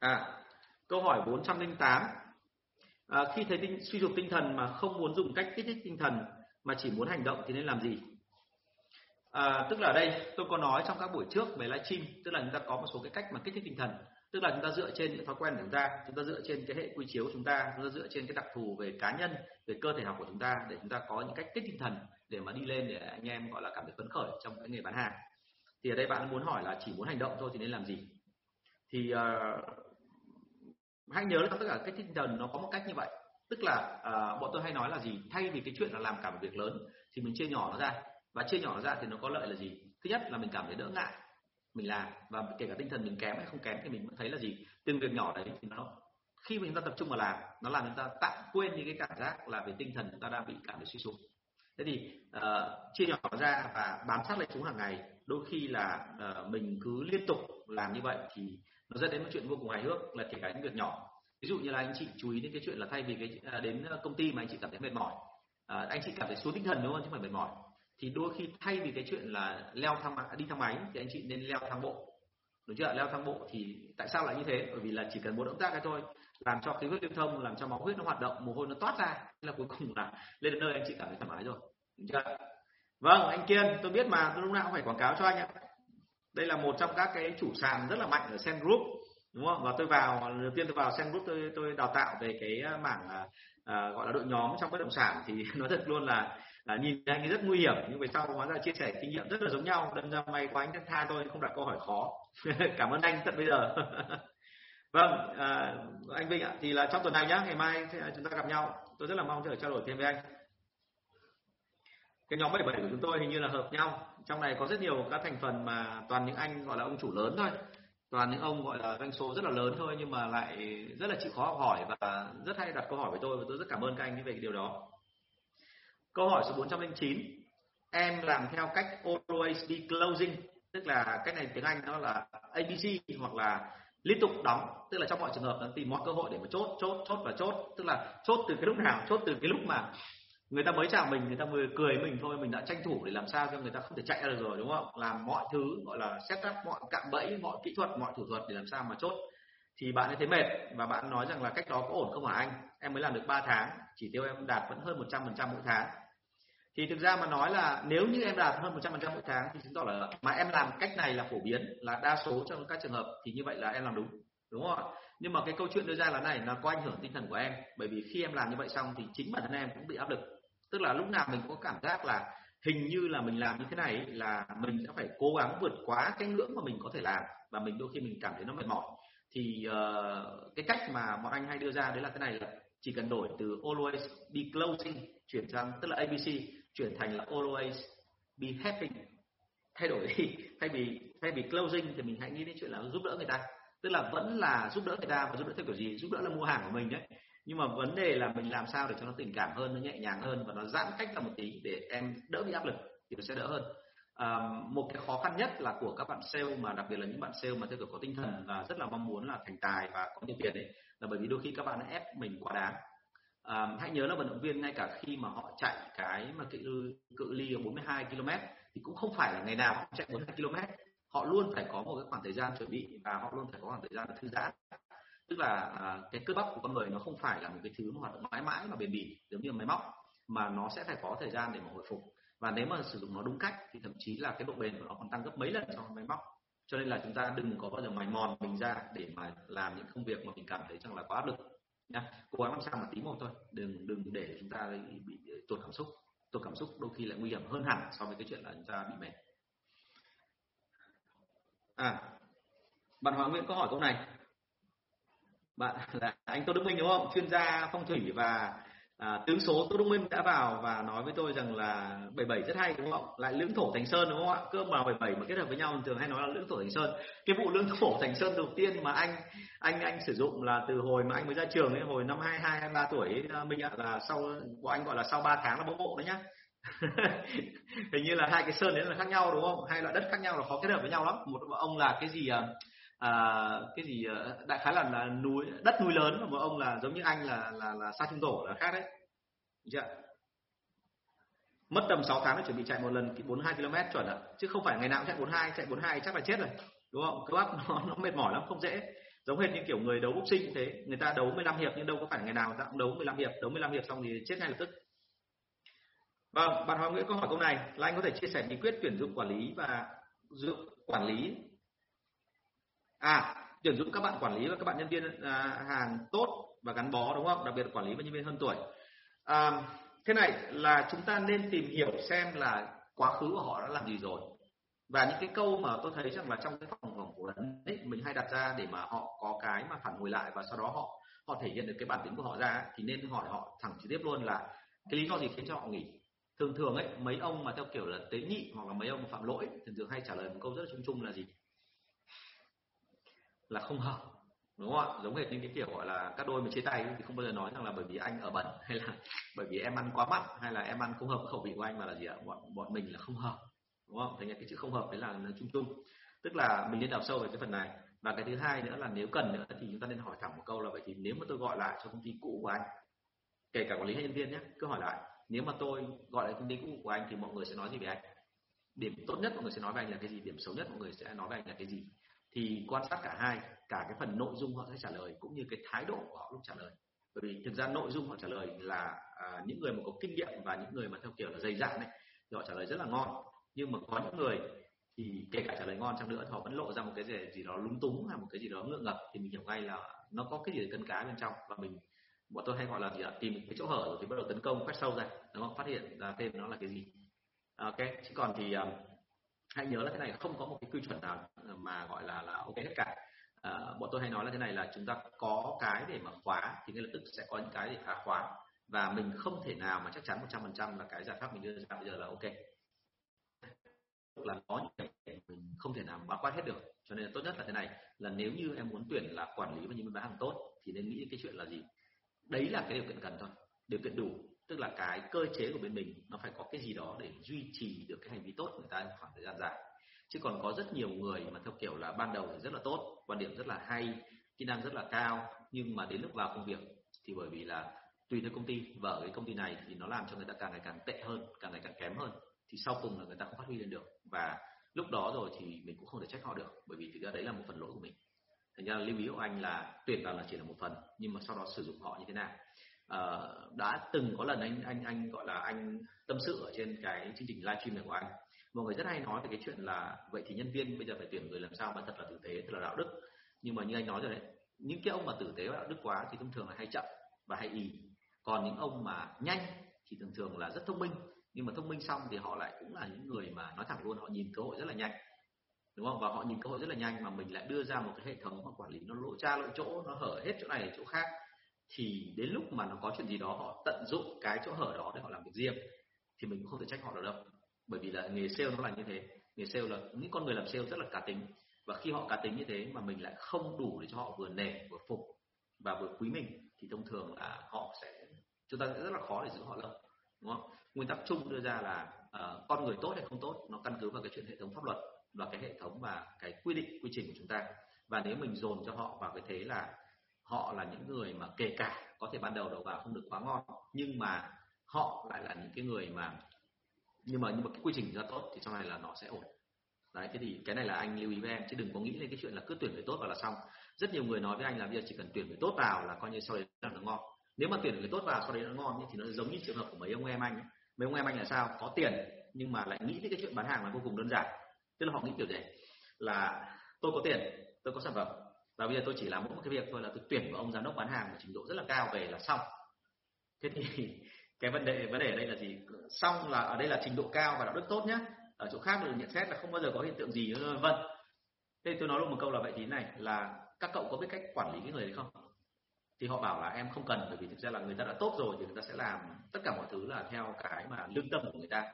À, câu hỏi 408. À, ờ, khi thấy tinh, suy sụp tinh thần mà không muốn dùng cách kích thích tinh thần mà chỉ muốn hành động thì nên làm gì? À, tức là đây tôi có nói trong các buổi trước về livestream, tức là chúng ta có một số cái cách mà kích thích tinh thần, tức là chúng ta dựa trên những thói quen của chúng ta, chúng ta dựa trên cái hệ quy chiếu của chúng ta, chúng ta dựa trên cái đặc thù về cá nhân, về cơ thể học của chúng ta để chúng ta có những cách kích tinh thần để mà đi lên để anh em gọi là cảm thấy phấn khởi trong cái nghề bán hàng. Thì ở đây bạn muốn hỏi là chỉ muốn hành động thôi thì nên làm gì? Thì uh, hãy nhớ là tất cả cách tinh thần nó có một cách như vậy, tức là uh, bọn tôi hay nói là gì? Thay vì cái chuyện là làm cả một việc lớn thì mình chia nhỏ nó ra và chia nhỏ nó ra thì nó có lợi là gì thứ nhất là mình cảm thấy đỡ ngại mình làm. Và kể cả tinh thần mình kém hay không kém thì mình vẫn thấy là gì? Từng việc nhỏ đấy thì nó khi mà chúng ta tập trung vào làm nó làm chúng ta tạm quên những cái cảm giác là về tinh thần chúng ta đang bị cảm thấy suy sụp. Thế thì uh, chia nhỏ ra và bám sát lại chúng hàng ngày đôi khi là uh, mình cứ liên tục làm như vậy thì nó dẫn đến một chuyện vô cùng hài hước là kể cả những việc nhỏ. Ví dụ như là anh chị chú ý đến cái chuyện là thay vì cái ờ, đến công ty mà anh chị cảm thấy mệt mỏi uh, anh chị cảm thấy xuống tinh thần đúng không? Chứ không phải mệt mỏi thì đôi khi thay vì cái chuyện là leo thang đi thang máy thì anh chị nên leo thang bộ. Đúng chưa? Leo thang bộ thì tại sao lại như thế? Bởi vì là chỉ cần một động tác cái thôi làm cho khí huyết lưu thông làm cho máu huyết nó hoạt động mồ hôi nó toát ra là cuối cùng là lên đến nơi anh chị cảm thấy thoải mái rồi. Đúng chưa? Vâng anh kiên tôi biết mà tôi lúc nào cũng phải quảng cáo cho anh ạ. Đây là một trong các cái chủ sàn rất là mạnh ở Sen Group đúng không? Và tôi vào đầu tiên tôi vào Sen Group tôi tôi đào tạo về cái mảng à, à gọi là đội nhóm trong bất động sản. Thì nói thật luôn là à, nhìn anh ấy rất nguy hiểm nhưng về sau hóa ra chia sẻ kinh nghiệm rất là giống nhau. Đâm ra may quá anh tha tôi không đặt câu hỏi khó. Cảm ơn anh tận bây giờ. Vâng à, anh Vinh ạ thì là trong tuần này nhá ngày mai chúng ta gặp nhau. Tôi rất là mong chờ trao đổi thêm với anh. Cái nhóm 77 của chúng tôi hình như là hợp nhau. Trong này có rất nhiều các thành phần mà toàn những anh gọi là ông chủ lớn thôi. Toàn những ông gọi là doanh số rất là lớn thôi nhưng mà lại rất là chịu khó học hỏi và rất hay đặt câu hỏi với tôi và tôi rất cảm ơn các anh về cái điều đó. Câu hỏi số 409 em làm theo cách always be closing, tức là cách này tiếng Anh nó là ABC hoặc là liên tục đóng, tức là trong mọi trường hợp nó tìm mọi cơ hội để mà chốt chốt chốt và chốt. Tức là chốt từ cái lúc nào, chốt từ cái lúc mà người ta mới chào mình, người ta mới cười mình thôi, mình đã tranh thủ để làm sao cho người ta không thể chạy ra được rồi, đúng không? Làm mọi thứ, gọi là set up mọi cạm bẫy, mọi kỹ thuật, mọi thủ thuật để làm sao mà chốt. Thì bạn ấy thấy mệt và bạn nói rằng là cách đó có ổn không hả anh? Em mới làm được 3 tháng, chỉ tiêu em đạt vẫn hơn 100% mỗi tháng thì thực ra mà nói là nếu như em đạt hơn 100% mỗi tháng thì chứng tỏ là mà em làm cách này là phổ biến là đa số trong các trường hợp thì như vậy là em làm đúng đúng không ạ? Nhưng mà cái câu chuyện đưa ra là này nó có ảnh hưởng tinh thần của em. Bởi vì khi em làm như vậy xong thì chính bản thân em cũng bị áp lực. Tức là lúc nào mình có cảm giác là hình như là mình làm như thế này là mình sẽ phải cố gắng vượt quá cái ngưỡng mà mình có thể làm. Và mình đôi khi mình cảm thấy nó mệt mỏi. Thì uh, cái cách mà bọn anh hay đưa ra đấy là thế này là chỉ cần đổi từ always be closing chuyển sang tức là abc chuyển thành là always be helping thay đổi đi thay vì thay vì closing thì mình hãy nghĩ đến chuyện là giúp đỡ người ta. Tức là vẫn là giúp đỡ người ta và giúp đỡ theo kiểu gì? Giúp đỡ là mua hàng của mình đấy. Nhưng mà vấn đề là mình làm sao để cho nó tình cảm hơn nó nhẹ nhàng hơn và nó giãn cách ra một tí để em đỡ bị áp lực thì nó sẽ đỡ hơn. À, một cái khó khăn nhất là của các bạn sale mà đặc biệt là những bạn sale mà theo kiểu có tinh thần và rất là mong muốn là thành tài và có nhiều tiền đấy là bởi vì đôi khi các bạn ép mình quá đáng à, hãy nhớ là vận động viên ngay cả khi mà họ chạy cái mà cự cự ly 42 km thì cũng không phải là ngày nào họ chạy 42 km họ luôn phải có một cái khoảng thời gian chuẩn bị và họ luôn phải có khoảng thời gian thư giãn. Tức là à, cái cơ bắp của con người nó không phải là một cái thứ mà hoạt động mãi mãi mà bền bỉ giống như máy móc mà nó sẽ phải có thời gian để mà hồi phục. Và nếu mà sử dụng nó đúng cách thì thậm chí là cái độ bền của nó còn tăng gấp mấy lần so với máy móc. Cho nên là chúng ta đừng có bao giờ mài mòn mình ra để mà làm những công việc mà mình cảm thấy rằng là quá áp lực nha, cố gắng làm sao mà tí một thôi. Đừng đừng để chúng ta bị tụt cảm xúc. Tụt cảm xúc đôi khi lại nguy hiểm hơn hẳn so với cái chuyện là chúng ta bị mệt. À bạn Hoàng Nguyễn có hỏi câu này. Bạn là anh Tô Đức Minh đúng không? Chuyên gia phong thủy và à, tướng số Tô Đức Minh đã vào và nói với tôi rằng là 77 rất hay đúng không ạ? Lại lưỡng thổ thành sơn đúng không ạ? Cơ mà 77 mà kết hợp với nhau thường hay nói là lưỡng thổ thành sơn. Cái vụ lưỡng thổ thành sơn đầu tiên mà anh anh anh sử dụng là từ hồi mà anh mới ra trường ấy hồi năm 22 23 tuổi ấy, ờ, mình ạ là sau của anh gọi là sau 3 tháng là bóng bộ đấy nhá. Hình như là hai cái sơn đấy là khác nhau đúng không? Hai loại đất khác nhau là khó kết hợp với nhau lắm. Một ông là cái gì à, à, cái gì ờ, đại khái là, là núi đất núi lớn và một ông là giống như anh là là là sa trung tổ là khác đấy. Chưa? Mất tầm 6 tháng để chuẩn bị chạy một lần 42 km chuẩn ạ. Chứ không phải ngày nào cũng chạy 42 chạy 42 chắc là chết rồi. Đúng không? Cơ bắp nó, nó mệt mỏi lắm không dễ. Giống hệt như kiểu người đấu boxing cũng thế. Người ta đấu 15 hiệp nhưng đâu có phải ngày nào ta cũng đấu 15 hiệp. Đấu 15 hiệp xong thì chết ngay lập tức. Vâng bạn Hoàng Nguyễn có hỏi câu này. Là anh có thể chia sẻ bí quyết tuyển dụng quản lý và dụng quản lý à tuyển dụng các bạn quản lý và các bạn nhân viên à, hàng tốt và gắn bó đúng không? Đặc biệt là quản lý và nhân viên hơn tuổi. À, thế này là chúng ta nên tìm hiểu xem là quá khứ của họ đã làm gì rồi. Và những cái câu mà tôi thấy rằng là trong cái phòng phỏng vấn ấy mình hay đặt ra để mà họ có cái mà phản hồi lại và sau đó họ họ thể hiện được cái bản tính của họ ra thì nên hỏi họ thẳng trực tiếp luôn là cái lý do gì khiến cho họ nghỉ? Thường thường ấy mấy ông mà theo kiểu là tế nhị hoặc là mấy ông phạm lỗi thường thường hay trả lời một câu rất là chung chung là gì? Là không hợp, đúng không ạ? Giống hệt những cái kiểu, gọi là, các đôi mà chia tay thì không bao giờ nói rằng là bởi vì anh ở bẩn hay là bởi vì em ăn quá mặn hay là em ăn không hợp với khẩu vị của anh mà là gì ạ? Bọn bọn mình là không hợp, đúng không? Thành ra cái chữ không hợp đấy là nó chung chung. Tức là mình nên đào sâu về cái phần này. Và cái thứ hai nữa là nếu cần nữa thì chúng ta nên hỏi thẳng một câu là vậy thì nếu mà tôi gọi lại cho công ty cũ của anh, kể cả quản lý hay nhân viên nhé, cứ hỏi lại. Nếu mà tôi gọi lại công ty cũ của anh thì mọi người sẽ nói gì về anh? Điểm tốt nhất mọi người sẽ nói về anh là cái gì? Điểm xấu nhất mọi người sẽ nói về anh là cái gì? Thì quan sát cả hai cả cái phần nội dung họ sẽ trả lời cũng như cái thái độ của họ lúc trả lời. Bởi vì thực ra nội dung họ trả lời là à, những người mà có kinh nghiệm và những người mà theo kiểu là dày dạn này thì họ trả lời rất là ngon. Nhưng mà có những người thì kể cả trả lời ngon chăng nữa thì họ vẫn lộ ra một cái gì, gì đó lúng túng hay một cái gì đó ngượng ngập thì mình hiểu ngay là nó có cái gì cân cá bên trong. Và mình bọn tôi hay gọi là gì ạ? Tìm cái chỗ hở rồi thì bắt đầu tấn công quét sâu ra Nó phát hiện ra thêm nó là cái gì. À, ok chứ còn thì à, hãy nhớ là cái này không có một cái quy chuẩn nào ờ, mà gọi là là ok hết cả. À, bọn tôi hay nói là thế này là chúng ta có cái để mà khóa thì ngay lập tức sẽ có những cái để phá khóa và mình không thể nào mà chắc chắn 100% là cái giải pháp mình đưa ra bây giờ là ok. Là có những cái mình không thể nào bao quát hết được. Cho nên là tốt nhất là thế này là nếu như em muốn tuyển là quản lý và nhân viên bán hàng tốt thì nên nghĩ cái chuyện là gì? Đấy là cái điều kiện cần thôi. Điều kiện đủ tức là cái cơ chế của bên mình nó phải có cái gì đó để duy trì được cái hành vi tốt của người ta khoảng thời gian dài. Chứ còn có rất nhiều người mà theo kiểu là ban đầu thì rất là tốt, quan điểm rất là hay, kỹ năng rất là cao, nhưng mà đến lúc vào công việc thì bởi vì là tùy theo công ty, và ở cái công ty này thì nó làm cho người ta càng ngày càng tệ hơn, càng ngày càng kém hơn, thì sau cùng là người ta không phát huy lên được. Và lúc đó rồi thì mình cũng không thể trách họ được, bởi vì thực ra đấy là một phần lỗi của mình. Thành ra lưu ý của anh là tuyển vào là chỉ là một phần, nhưng mà sau đó sử dụng họ như thế nào uh, đã từng có lần anh anh anh gọi là anh tâm sự ở trên cái chương trình livestream này của anh. Mọi người rất hay nói về cái chuyện là vậy thì nhân viên bây giờ phải tuyển người làm sao mà thật là tử tế thật là đạo đức. Nhưng mà như anh nói rồi đấy những cái ông mà tử tế và đạo đức quá thì thông thường là hay chậm và hay ì. Còn những ông mà nhanh thì thường thường là rất thông minh nhưng mà thông minh xong thì họ lại cũng là những người mà nói thẳng luôn họ nhìn cơ hội rất là nhanh. Đúng không? Và họ nhìn cơ hội rất là nhanh mà mình lại đưa ra một cái hệ thống mà quản lý nó lỗ cha lỗ chỗ nó hở hết chỗ này chỗ khác thì đến lúc mà nó có chuyện gì đó họ tận dụng cái chỗ hở đó để họ làm việc riêng thì mình cũng không thể trách họ được đâu. Bởi vì là nghề sale nó là như thế. Nghề sale là những con người làm sale rất là cá tính. Và khi họ cá tính như thế mà mình lại không đủ để cho họ vừa nể vừa phục và vừa quý mình thì thông thường là họ sẽ chúng ta sẽ rất là khó để giữ họ lâu đúng không? Nguyên tắc chung đưa ra là uh, con người tốt hay không tốt nó căn cứ vào cái chuyện hệ thống pháp luật và cái hệ thống và cái quy định quy trình của chúng ta. Và nếu mình dồn cho họ vào cái thế là họ là những người mà kể cả, có thể ban đầu đầu vào không được quá ngon, nhưng mà họ lại là những cái người mà, nhưng mà nhưng mà cái quy trình ra tốt thì sau này là nó sẽ ổn. Đấy, thế thì cái này là anh lưu ý với em, chứ đừng có nghĩ lên cái chuyện là cứ tuyển người tốt vào là xong. Rất nhiều người nói với anh là bây giờ chỉ cần tuyển người tốt vào là coi như sau đấy là nó ngon. Nếu mà tuyển người tốt vào sau đấy nó ngon thì nó giống như trường hợp của mấy ông em anh ấy. mấy ông em anh là sao? Có tiền, nhưng mà lại nghĩ đến cái chuyện bán hàng là vô cùng đơn giản. Tức là họ nghĩ kiểu gì? Là, tôi có tiền, tôi có sản phẩm và bây giờ tôi chỉ làm mỗi một cái việc thôi là tôi tuyển một ông giám đốc bán hàng trình độ rất là cao về là xong. Thế thì cái vấn đề vấn đề ở đây là gì? Xong là ở đây là trình độ cao và đạo đức tốt nhá. Ở chỗ khác được nhận xét là không bao giờ có hiện tượng gì, vân thế tôi nói luôn một câu là vậy thì này, là các cậu có biết cách quản lý cái người đấy không? Thì họ bảo là em không cần, bởi vì thực ra là người ta đã tốt rồi thì người ta sẽ làm tất cả mọi thứ là theo cái mà lương tâm của người ta.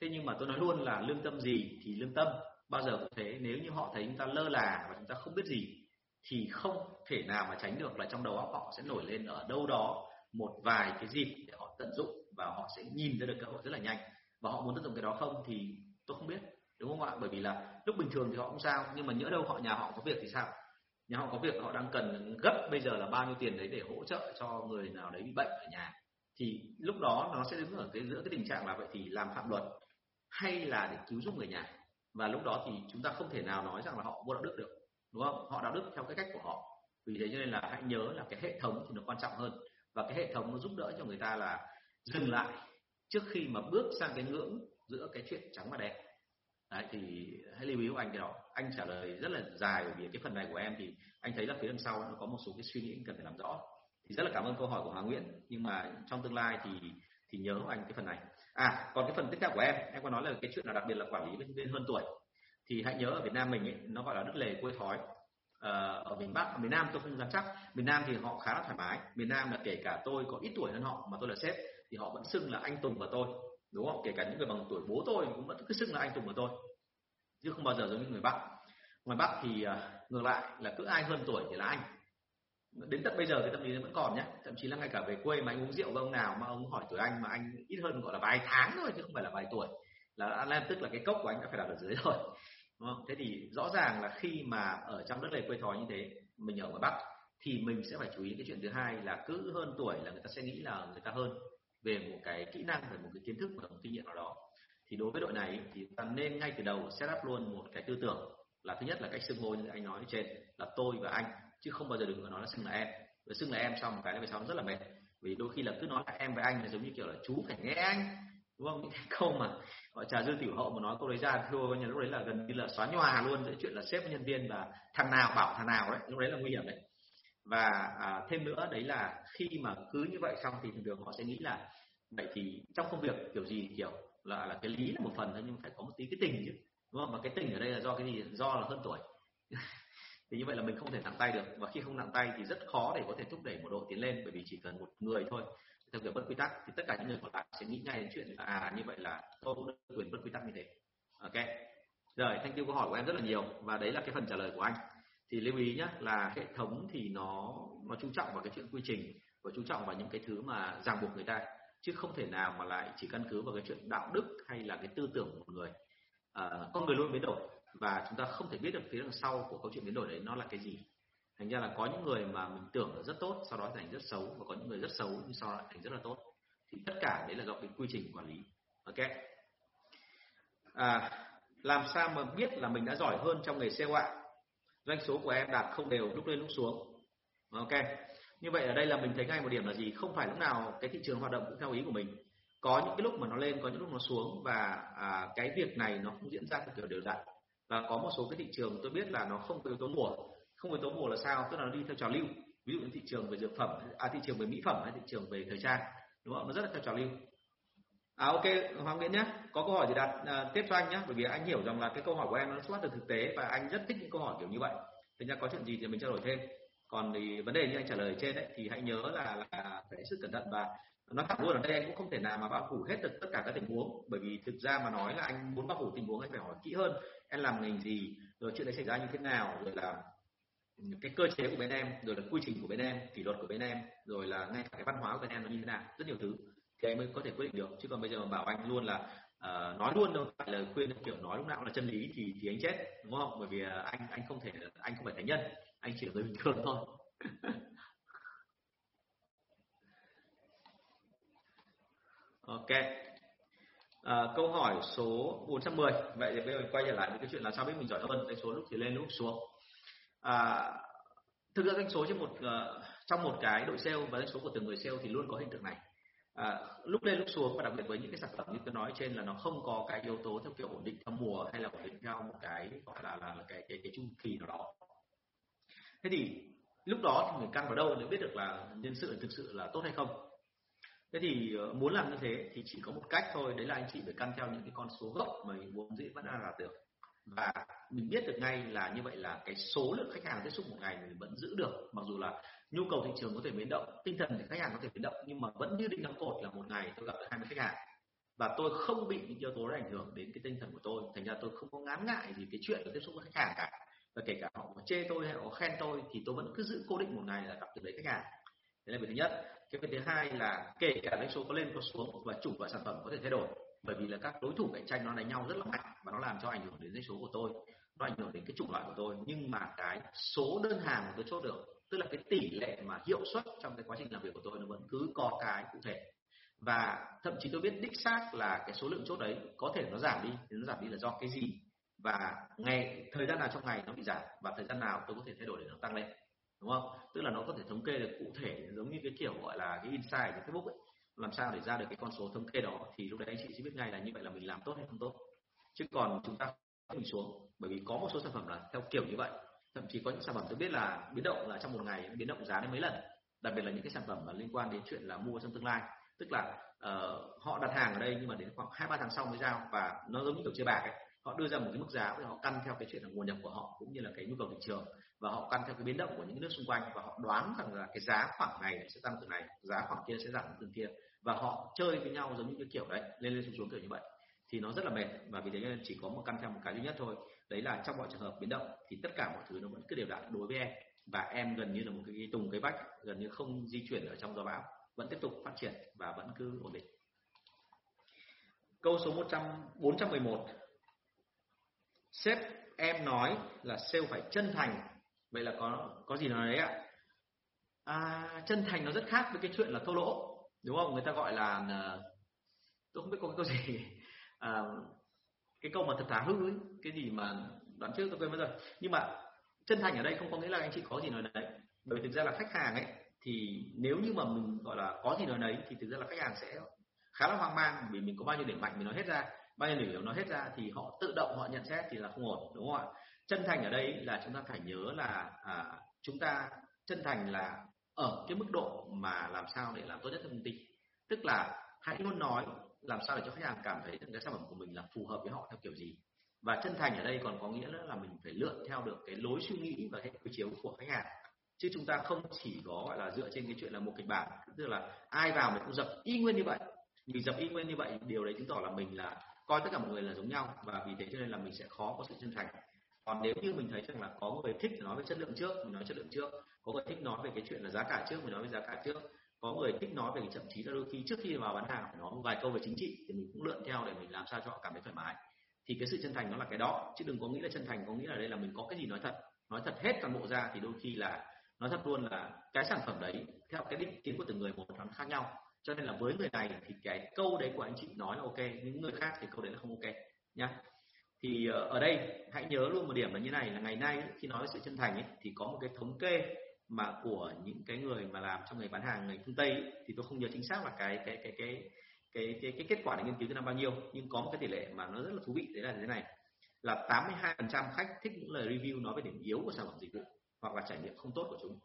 Thế nhưng mà tôi nói luôn là lương tâm gì thì lương tâm. Bao giờ cũng thế, nếu như họ thấy chúng ta lơ là và chúng ta không biết gì thì không thể nào mà tránh được là trong đầu óc họ sẽ nổi lên ở đâu đó một vài cái dịp để họ tận dụng và họ sẽ nhìn ra được cơ hội rất là nhanh. Và họ muốn tận dụng cái đó không thì tôi không biết, đúng không ạ? Bởi vì là lúc bình thường thì họ không sao, nhưng mà nhỡ đâu họ, nhà họ có việc thì sao? Nhà họ có việc, họ đang cần gấp bây giờ là bao nhiêu tiền đấy để hỗ trợ cho người nào đấy bị bệnh ở nhà. Thì lúc đó nó sẽ đứng ở cái, giữa cái tình trạng là vậy thì làm phạm luật hay là để cứu giúp người nhà. Và lúc đó thì chúng ta không thể nào nói rằng là họ vô đạo đức được đúng không? Họ đạo đức theo cái cách của họ. Vì thế cho nên là hãy nhớ là cái hệ thống thì nó quan trọng hơn. Và cái hệ thống nó giúp đỡ cho người ta là dừng lại trước khi mà bước sang cái ngưỡng giữa cái chuyện trắng và đen. Đấy, thì hãy lưu ý của anh cái đó. Anh trả lời rất là dài bởi vì cái phần này của em thì anh thấy là phía đằng sau nó có một số cái suy nghĩ cần phải làm rõ. Thì rất là cảm ơn câu hỏi của Hoàng Nguyễn. Nhưng mà trong tương lai thì thì nhớ anh cái phần này. À còn cái phần tiếp theo của em. Em có nói là cái chuyện là đặc biệt là quản lý bên, bên hơn tuổi thì hãy nhớ ở Việt Nam mình ấy, nó gọi là đất lề quê thói. Ờ, ở miền Bắc ở miền Nam tôi không dám chắc. Miền Nam thì họ khá là thoải mái. Miền Nam là kể cả tôi có ít tuổi hơn họ mà tôi là sếp thì họ vẫn xưng là anh Tùng và tôi đúng không? Kể cả những người bằng tuổi bố tôi cũng vẫn cứ xưng là anh Tùng và tôi chứ không bao giờ giống như người Bắc. Ngoài Bắc thì ờ, ngược lại là cứ ai hơn tuổi thì là anh. Đến tận bây giờ cái tâm lý vẫn còn nhé thậm chí là ngay cả về quê mà anh uống rượu với ông nào mà ông hỏi tuổi anh mà anh ít hơn gọi là vài tháng thôi chứ không phải là vài tuổi là anh em tức là cái cốc của anh đã phải đặt ở dưới rồi đúng không? thế thì rõ ràng là khi mà ở trong đất này quê thói như thế, mình ở ngoài bắc, thì mình sẽ phải chú ý cái chuyện thứ hai là cứ hơn tuổi là người ta sẽ nghĩ là người ta hơn về một cái kỹ năng, về một cái kiến thức và một kinh nghiệm nào đó. Thì đối với đội này thì ta nên ngay từ đầu set up luôn một cái tư tưởng là thứ nhất là cách xưng hô như anh nói trên, là tôi và anh, chứ không bao giờ đừng có nói là xưng là em. Và xưng là em xong một cái là về sau nó rất là mệt, vì đôi khi là cứ nói là em với anh là giống như kiểu là chú phải nghe anh, đúng không? Những cái câu mà gọi trà dư tiểu hậu mà nói câu đấy ra thưa coi như lúc đấy là gần như là xóa nhòa luôn cái chuyện là sếp nhân viên và thằng nào bảo thằng nào đấy lúc đấy là nguy hiểm đấy. Và à, thêm nữa đấy là khi mà cứ như vậy xong thì thường thường họ sẽ nghĩ là vậy thì trong công việc kiểu gì kiểu là là cái lý là một phần thôi nhưng phải có một tí cái tình chứ. Đúng không? Và cái tình ở đây là do cái gì? Do là hơn tuổi. Thì như vậy là mình không thể nặng tay được. Và khi không nặng tay thì rất khó để có thể thúc đẩy một đội tiến lên bởi vì chỉ cần một người thôi theo kiểu bất quy tắc thì tất cả những người còn lại sẽ nghĩ ngay đến chuyện là à như vậy là tôi cũng được quyền bất quy tắc như thế. Ok. Rồi thank you câu hỏi của em rất là nhiều và đấy là cái phần trả lời của anh. Thì lưu ý nhé là hệ thống thì nó nó chú trọng vào cái chuyện quy trình và chú trọng vào những cái thứ mà ràng buộc người ta chứ không thể nào mà lại chỉ căn cứ vào cái chuyện đạo đức hay là cái tư tưởng của một người. À, con người luôn biến đổi và chúng ta không thể biết được phía đằng sau của câu chuyện biến đổi đấy nó là cái gì thành ra là có những người mà mình tưởng là rất tốt sau đó thành rất xấu và có những người rất xấu nhưng sau đó thành rất là tốt. Thì tất cả đấy là do cái quy trình quản lý. Ok. À, làm sao mà biết là mình đã giỏi hơn trong nghề sale ạ doanh số của em đạt không đều lúc lên lúc xuống. Ok. Như vậy ở đây là mình thấy ngay một điểm là gì? Không phải lúc nào cái thị trường hoạt động cũng theo ý của mình. Có những cái lúc mà nó lên có những lúc nó xuống và à, cái việc này nó không diễn ra theo kiểu đều đặn. Và có một số cái thị trường tôi biết là nó không có yếu tố mùa không yếu tố bổ là sao tức là nó đi theo trào lưu. Ví dụ như thị trường về dược phẩm à thị trường về mỹ phẩm hay thị trường về thời trang đúng không nó rất là theo trào lưu. À ok hoàng nguyễn nhé có câu hỏi thì đặt à, tiếp cho anh nhé bởi vì anh hiểu rằng là cái câu hỏi của em nó xuất phát từ thực tế và anh rất thích những câu hỏi kiểu như vậy. Thế nhá, có chuyện gì thì mình trao đổi thêm. Còn thì vấn đề như anh trả lời trên đấy thì hãy nhớ là là phải sự cẩn thận và nó thẳng luôn ở đây anh cũng không thể nào mà bao phủ hết được tất cả các tình huống. Bởi vì thực ra mà nói là anh muốn bao phủ tình huống anh phải hỏi kỹ hơn em làm ngành gì rồi chuyện đấy xảy ra như thế nào rồi là cái cơ chế của bên em rồi là quy trình của bên em kỷ luật của bên em rồi là ngay cả cái văn hóa của bên em nó như thế nào rất nhiều thứ thì anh mới có thể quyết định được. Chứ còn bây giờ mà bảo anh luôn là uh, nói luôn đâu phải lời khuyên kiểu nói lúc nào là chân lý thì thì anh chết đúng không? Bởi vì ờ, anh anh không thể anh không phải thánh nhân anh chỉ là người bình thường thôi. Ok. À, câu hỏi số 410 vậy thì bây giờ quay trở lại với cái chuyện là sao biết mình giỏi hơn cái số lúc thì lên lúc xuống à, thực ra doanh số trên một uh, trong một cái đội sale và doanh số của từng người sale thì luôn có hình tượng này. À, lúc lên lúc xuống và đặc biệt với những cái sản phẩm như tôi nói trên là nó không có cái yếu tố theo kiểu ổn định theo mùa hay là ổn định theo một cái gọi là là, là cái cái cái chu kỳ nào đó. Thế thì lúc đó thì mình căn vào đâu để biết được là nhân sự thực sự là tốt hay không. Thế thì ờ, muốn làm như thế thì chỉ có một cách thôi đấy là anh chị phải căn theo những cái con số gốc mà mình muốn dĩ vẫn đang đạt được và mình biết được ngay là như vậy là cái số lượng khách hàng tiếp xúc một ngày mình vẫn giữ được, mặc dù là nhu cầu thị trường có thể biến động, tinh thần thì khách hàng có thể biến động, nhưng mà vẫn như định đóng cột là một ngày tôi gặp được 20 khách hàng. Và tôi không bị những yếu tố đó ảnh hưởng đến cái tinh thần của tôi, thành ra tôi không có ngán ngại gì cái chuyện tiếp xúc với khách hàng cả. Và kể cả họ có chê tôi hay họ khen tôi thì tôi vẫn cứ giữ cố định một ngày là gặp được đấy khách hàng. Đấy là việc thứ nhất. Cái việc thứ hai là kể cả doanh số có lên có xuống và chủ và sản phẩm có thể thay đổi bởi vì là các đối thủ cạnh tranh nó đánh nhau rất là mạnh và nó làm cho ảnh hưởng đến doanh số của tôi, nó ảnh hưởng đến cái chủng loại của tôi. Nhưng mà cái số đơn hàng mà tôi chốt được, tức là cái tỷ lệ mà hiệu suất trong cái quá trình làm việc của tôi nó vẫn cứ có cái cụ thể. Và thậm chí tôi biết đích xác là cái số lượng chốt đấy có thể nó giảm đi thì nó giảm đi là do cái gì. Và ngày, thời gian nào trong ngày nó bị giảm và thời gian nào tôi có thể thay đổi để nó tăng lên, đúng không? Tức là nó có thể thống kê được cụ thể giống như cái kiểu gọi là cái insight của facebook ấy làm sao để ra được cái con số thống kê đó thì lúc đấy anh chị sẽ biết ngay là như vậy là mình làm tốt hay không tốt. Chứ còn chúng ta mình xuống bởi vì có một số sản phẩm là theo kiểu như vậy. Thậm chí có những sản phẩm tôi biết là biến động là trong một ngày biến động giá đến mấy lần. Đặc biệt là những cái sản phẩm mà liên quan đến chuyện là mua trong tương lai. Tức là uh, họ đặt hàng ở đây nhưng mà đến khoảng hai ba tháng sau mới giao và nó giống như kiểu chơi bạc ấy. Họ đưa ra một cái mức giá và họ căn theo cái chuyện là nguồn nhập của họ cũng như là cái nhu cầu thị trường. Và họ căn theo cái biến động của những nước xung quanh và họ đoán rằng là cái giá khoảng này sẽ tăng từ này giá khoảng kia sẽ giảm từ kia và họ chơi với nhau giống như cái kiểu đấy lên lên xuống xuống kiểu như vậy. Thì nó rất là mệt và vì thế nên chỉ có một căn theo một cái duy nhất thôi. Đấy là trong mọi trường hợp biến động thì tất cả mọi thứ nó vẫn cứ đều đặn. Đối với em và em gần như là một cái tùng cái bách gần như không di chuyển ở trong gió bão vẫn tiếp tục phát triển và vẫn cứ ổn định. Câu số 100 411 sếp em nói là sale phải chân thành. Vậy là có có gì nói đấy ạ? À, chân thành nó rất khác với cái chuyện là thô lỗ đúng không? Người ta gọi là ờ, tôi không biết có cái câu gì. À, cái câu mà thật thà hư ấy cái gì mà đoạn trước tôi quên mất rồi. Nhưng mà chân thành ở đây không có nghĩa là anh chị có gì nói đấy bởi vì thực ra là khách hàng ấy thì nếu như mà mình gọi là có gì nói đấy thì thực ra là khách hàng sẽ khá là hoang mang vì mình có bao nhiêu điểm mạnh mình nói hết ra bao nhiêu điểm yếu nói hết ra thì họ tự động họ nhận xét thì là không ổn đúng không ạ? Chân thành ở đây là chúng ta phải nhớ là à, chúng ta chân thành là ở cái mức độ mà làm sao để làm tốt nhất cho công ty. Tức là hãy luôn nói làm sao để cho khách hàng cảm thấy rằng cái sản phẩm của mình là phù hợp với họ theo kiểu gì. Và chân thành ở đây còn có nghĩa là mình phải lượn theo được cái lối suy nghĩ và hệ quy chiếu của khách hàng. Chứ chúng ta không chỉ có, gọi là, dựa trên cái chuyện là một kịch bản, tức là ai vào mình cũng dập y nguyên như vậy. Mình dập y nguyên như vậy, điều đấy chứng tỏ là mình là, coi tất cả mọi người là giống nhau và vì thế cho nên là mình sẽ khó có sự chân thành còn nếu như mình thấy rằng là có người thích nói về chất lượng trước, mình nói chất lượng trước. Có người thích nói về cái chuyện là giá cả trước, mình nói về giá cả trước. Có người thích nói về thậm chí là đôi khi trước khi vào bán hàng phải nói vài câu về chính trị thì mình cũng lượn theo để mình làm sao cho họ cảm thấy thoải mái. Thì cái sự chân thành nó là cái đó, chứ đừng có nghĩ là chân thành, có nghĩa là đây là mình có cái gì nói thật. Nói thật hết toàn bộ ra thì đôi khi là, nói thật luôn là cái sản phẩm đấy, theo cái định kiến của từng người một, nó khác nhau. Cho nên là với người này thì cái câu đấy của anh chị nói là ok, những người khác thì câu đấy là không ok, nhá thì ờ, ở đây hãy nhớ luôn một điểm là như này là ngày nay khi nói sự chân thành ấy, thì có một cái thống kê mà của những cái người mà làm trong nghề bán hàng người phương tây ấy, thì tôi không nhớ chính xác là cái cái cái cái cái cái, cái kết quả để nghiên cứu từ năm bao nhiêu nhưng có một cái tỷ lệ mà nó rất là thú vị đấy là thế này. Là 82% khách thích những lời review nói về điểm yếu của sản phẩm dịch vụ hoặc là trải nghiệm không tốt của chúng.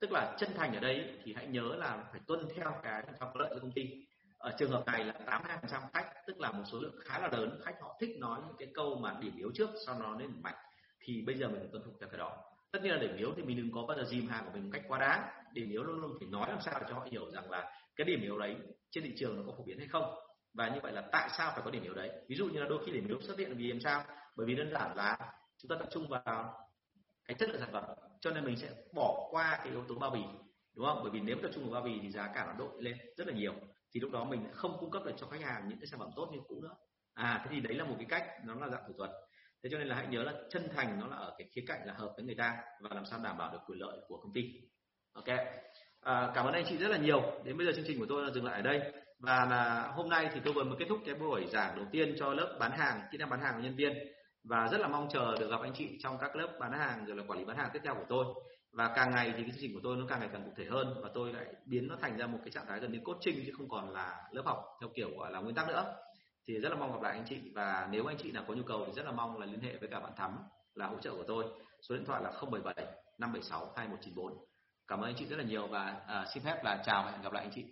Tức là chân thành ở đây thì hãy nhớ là phải tuân theo cái cho lợi cho công ty ở trường hợp này là 82% khách, tức là một số lượng khá là lớn. Khách họ thích nói những cái câu mà điểm yếu trước, sau đó lên mạnh thì bây giờ mình phải tuân thủ theo cái đó. Tất nhiên là điểm yếu thì mình đừng có bao giờ dìm hàng của mình một cách quá đáng. Điểm yếu luôn luôn phải nói làm sao để cho họ hiểu rằng là cái điểm yếu đấy trên thị trường nó có phổ biến hay không. Và như vậy là tại sao phải có điểm yếu đấy? Ví dụ như là đôi khi điểm yếu xuất hiện vì làm sao? Bởi vì đơn giản là chúng ta tập trung vào cái chất lượng sản phẩm, cho nên mình sẽ bỏ qua cái yếu tố bao bì, đúng không? Bởi vì nếu tập trung vào bao bì thì giá cả nó đội lên rất là nhiều thì lúc đó mình không cung cấp được cho khách hàng những cái sản phẩm tốt như cũ nữa. À thế thì đấy là một cái cách nó là dạng thủ thuật. Thế cho nên là hãy nhớ là chân thành nó là ở cái khía cạnh là hợp với người ta và làm sao đảm bảo được quyền lợi của công ty. Ok. À, cảm ơn anh chị rất là nhiều. Đến bây giờ chương trình của tôi là dừng lại ở đây. Và là hôm nay thì tôi vừa mới kết thúc cái buổi giảng đầu tiên cho lớp bán hàng kỹ năng bán hàng của nhân viên. Và rất là mong chờ được gặp anh chị trong các lớp bán hàng rồi là quản lý bán hàng tiếp theo của tôi và càng ngày thì cái chương trình của tôi nó càng ngày càng cụ thể hơn và tôi lại biến nó thành ra một cái trạng thái gần như coaching chứ không còn là lớp học theo kiểu gọi là nguyên tắc nữa. Thì rất là mong gặp lại anh chị và nếu anh chị nào có nhu cầu thì rất là mong là liên hệ với cả bạn Thắm là hỗ trợ của tôi. Số điện thoại là 077 576 2194 cảm ơn anh chị rất là nhiều và à, xin phép là chào và hẹn gặp lại anh chị.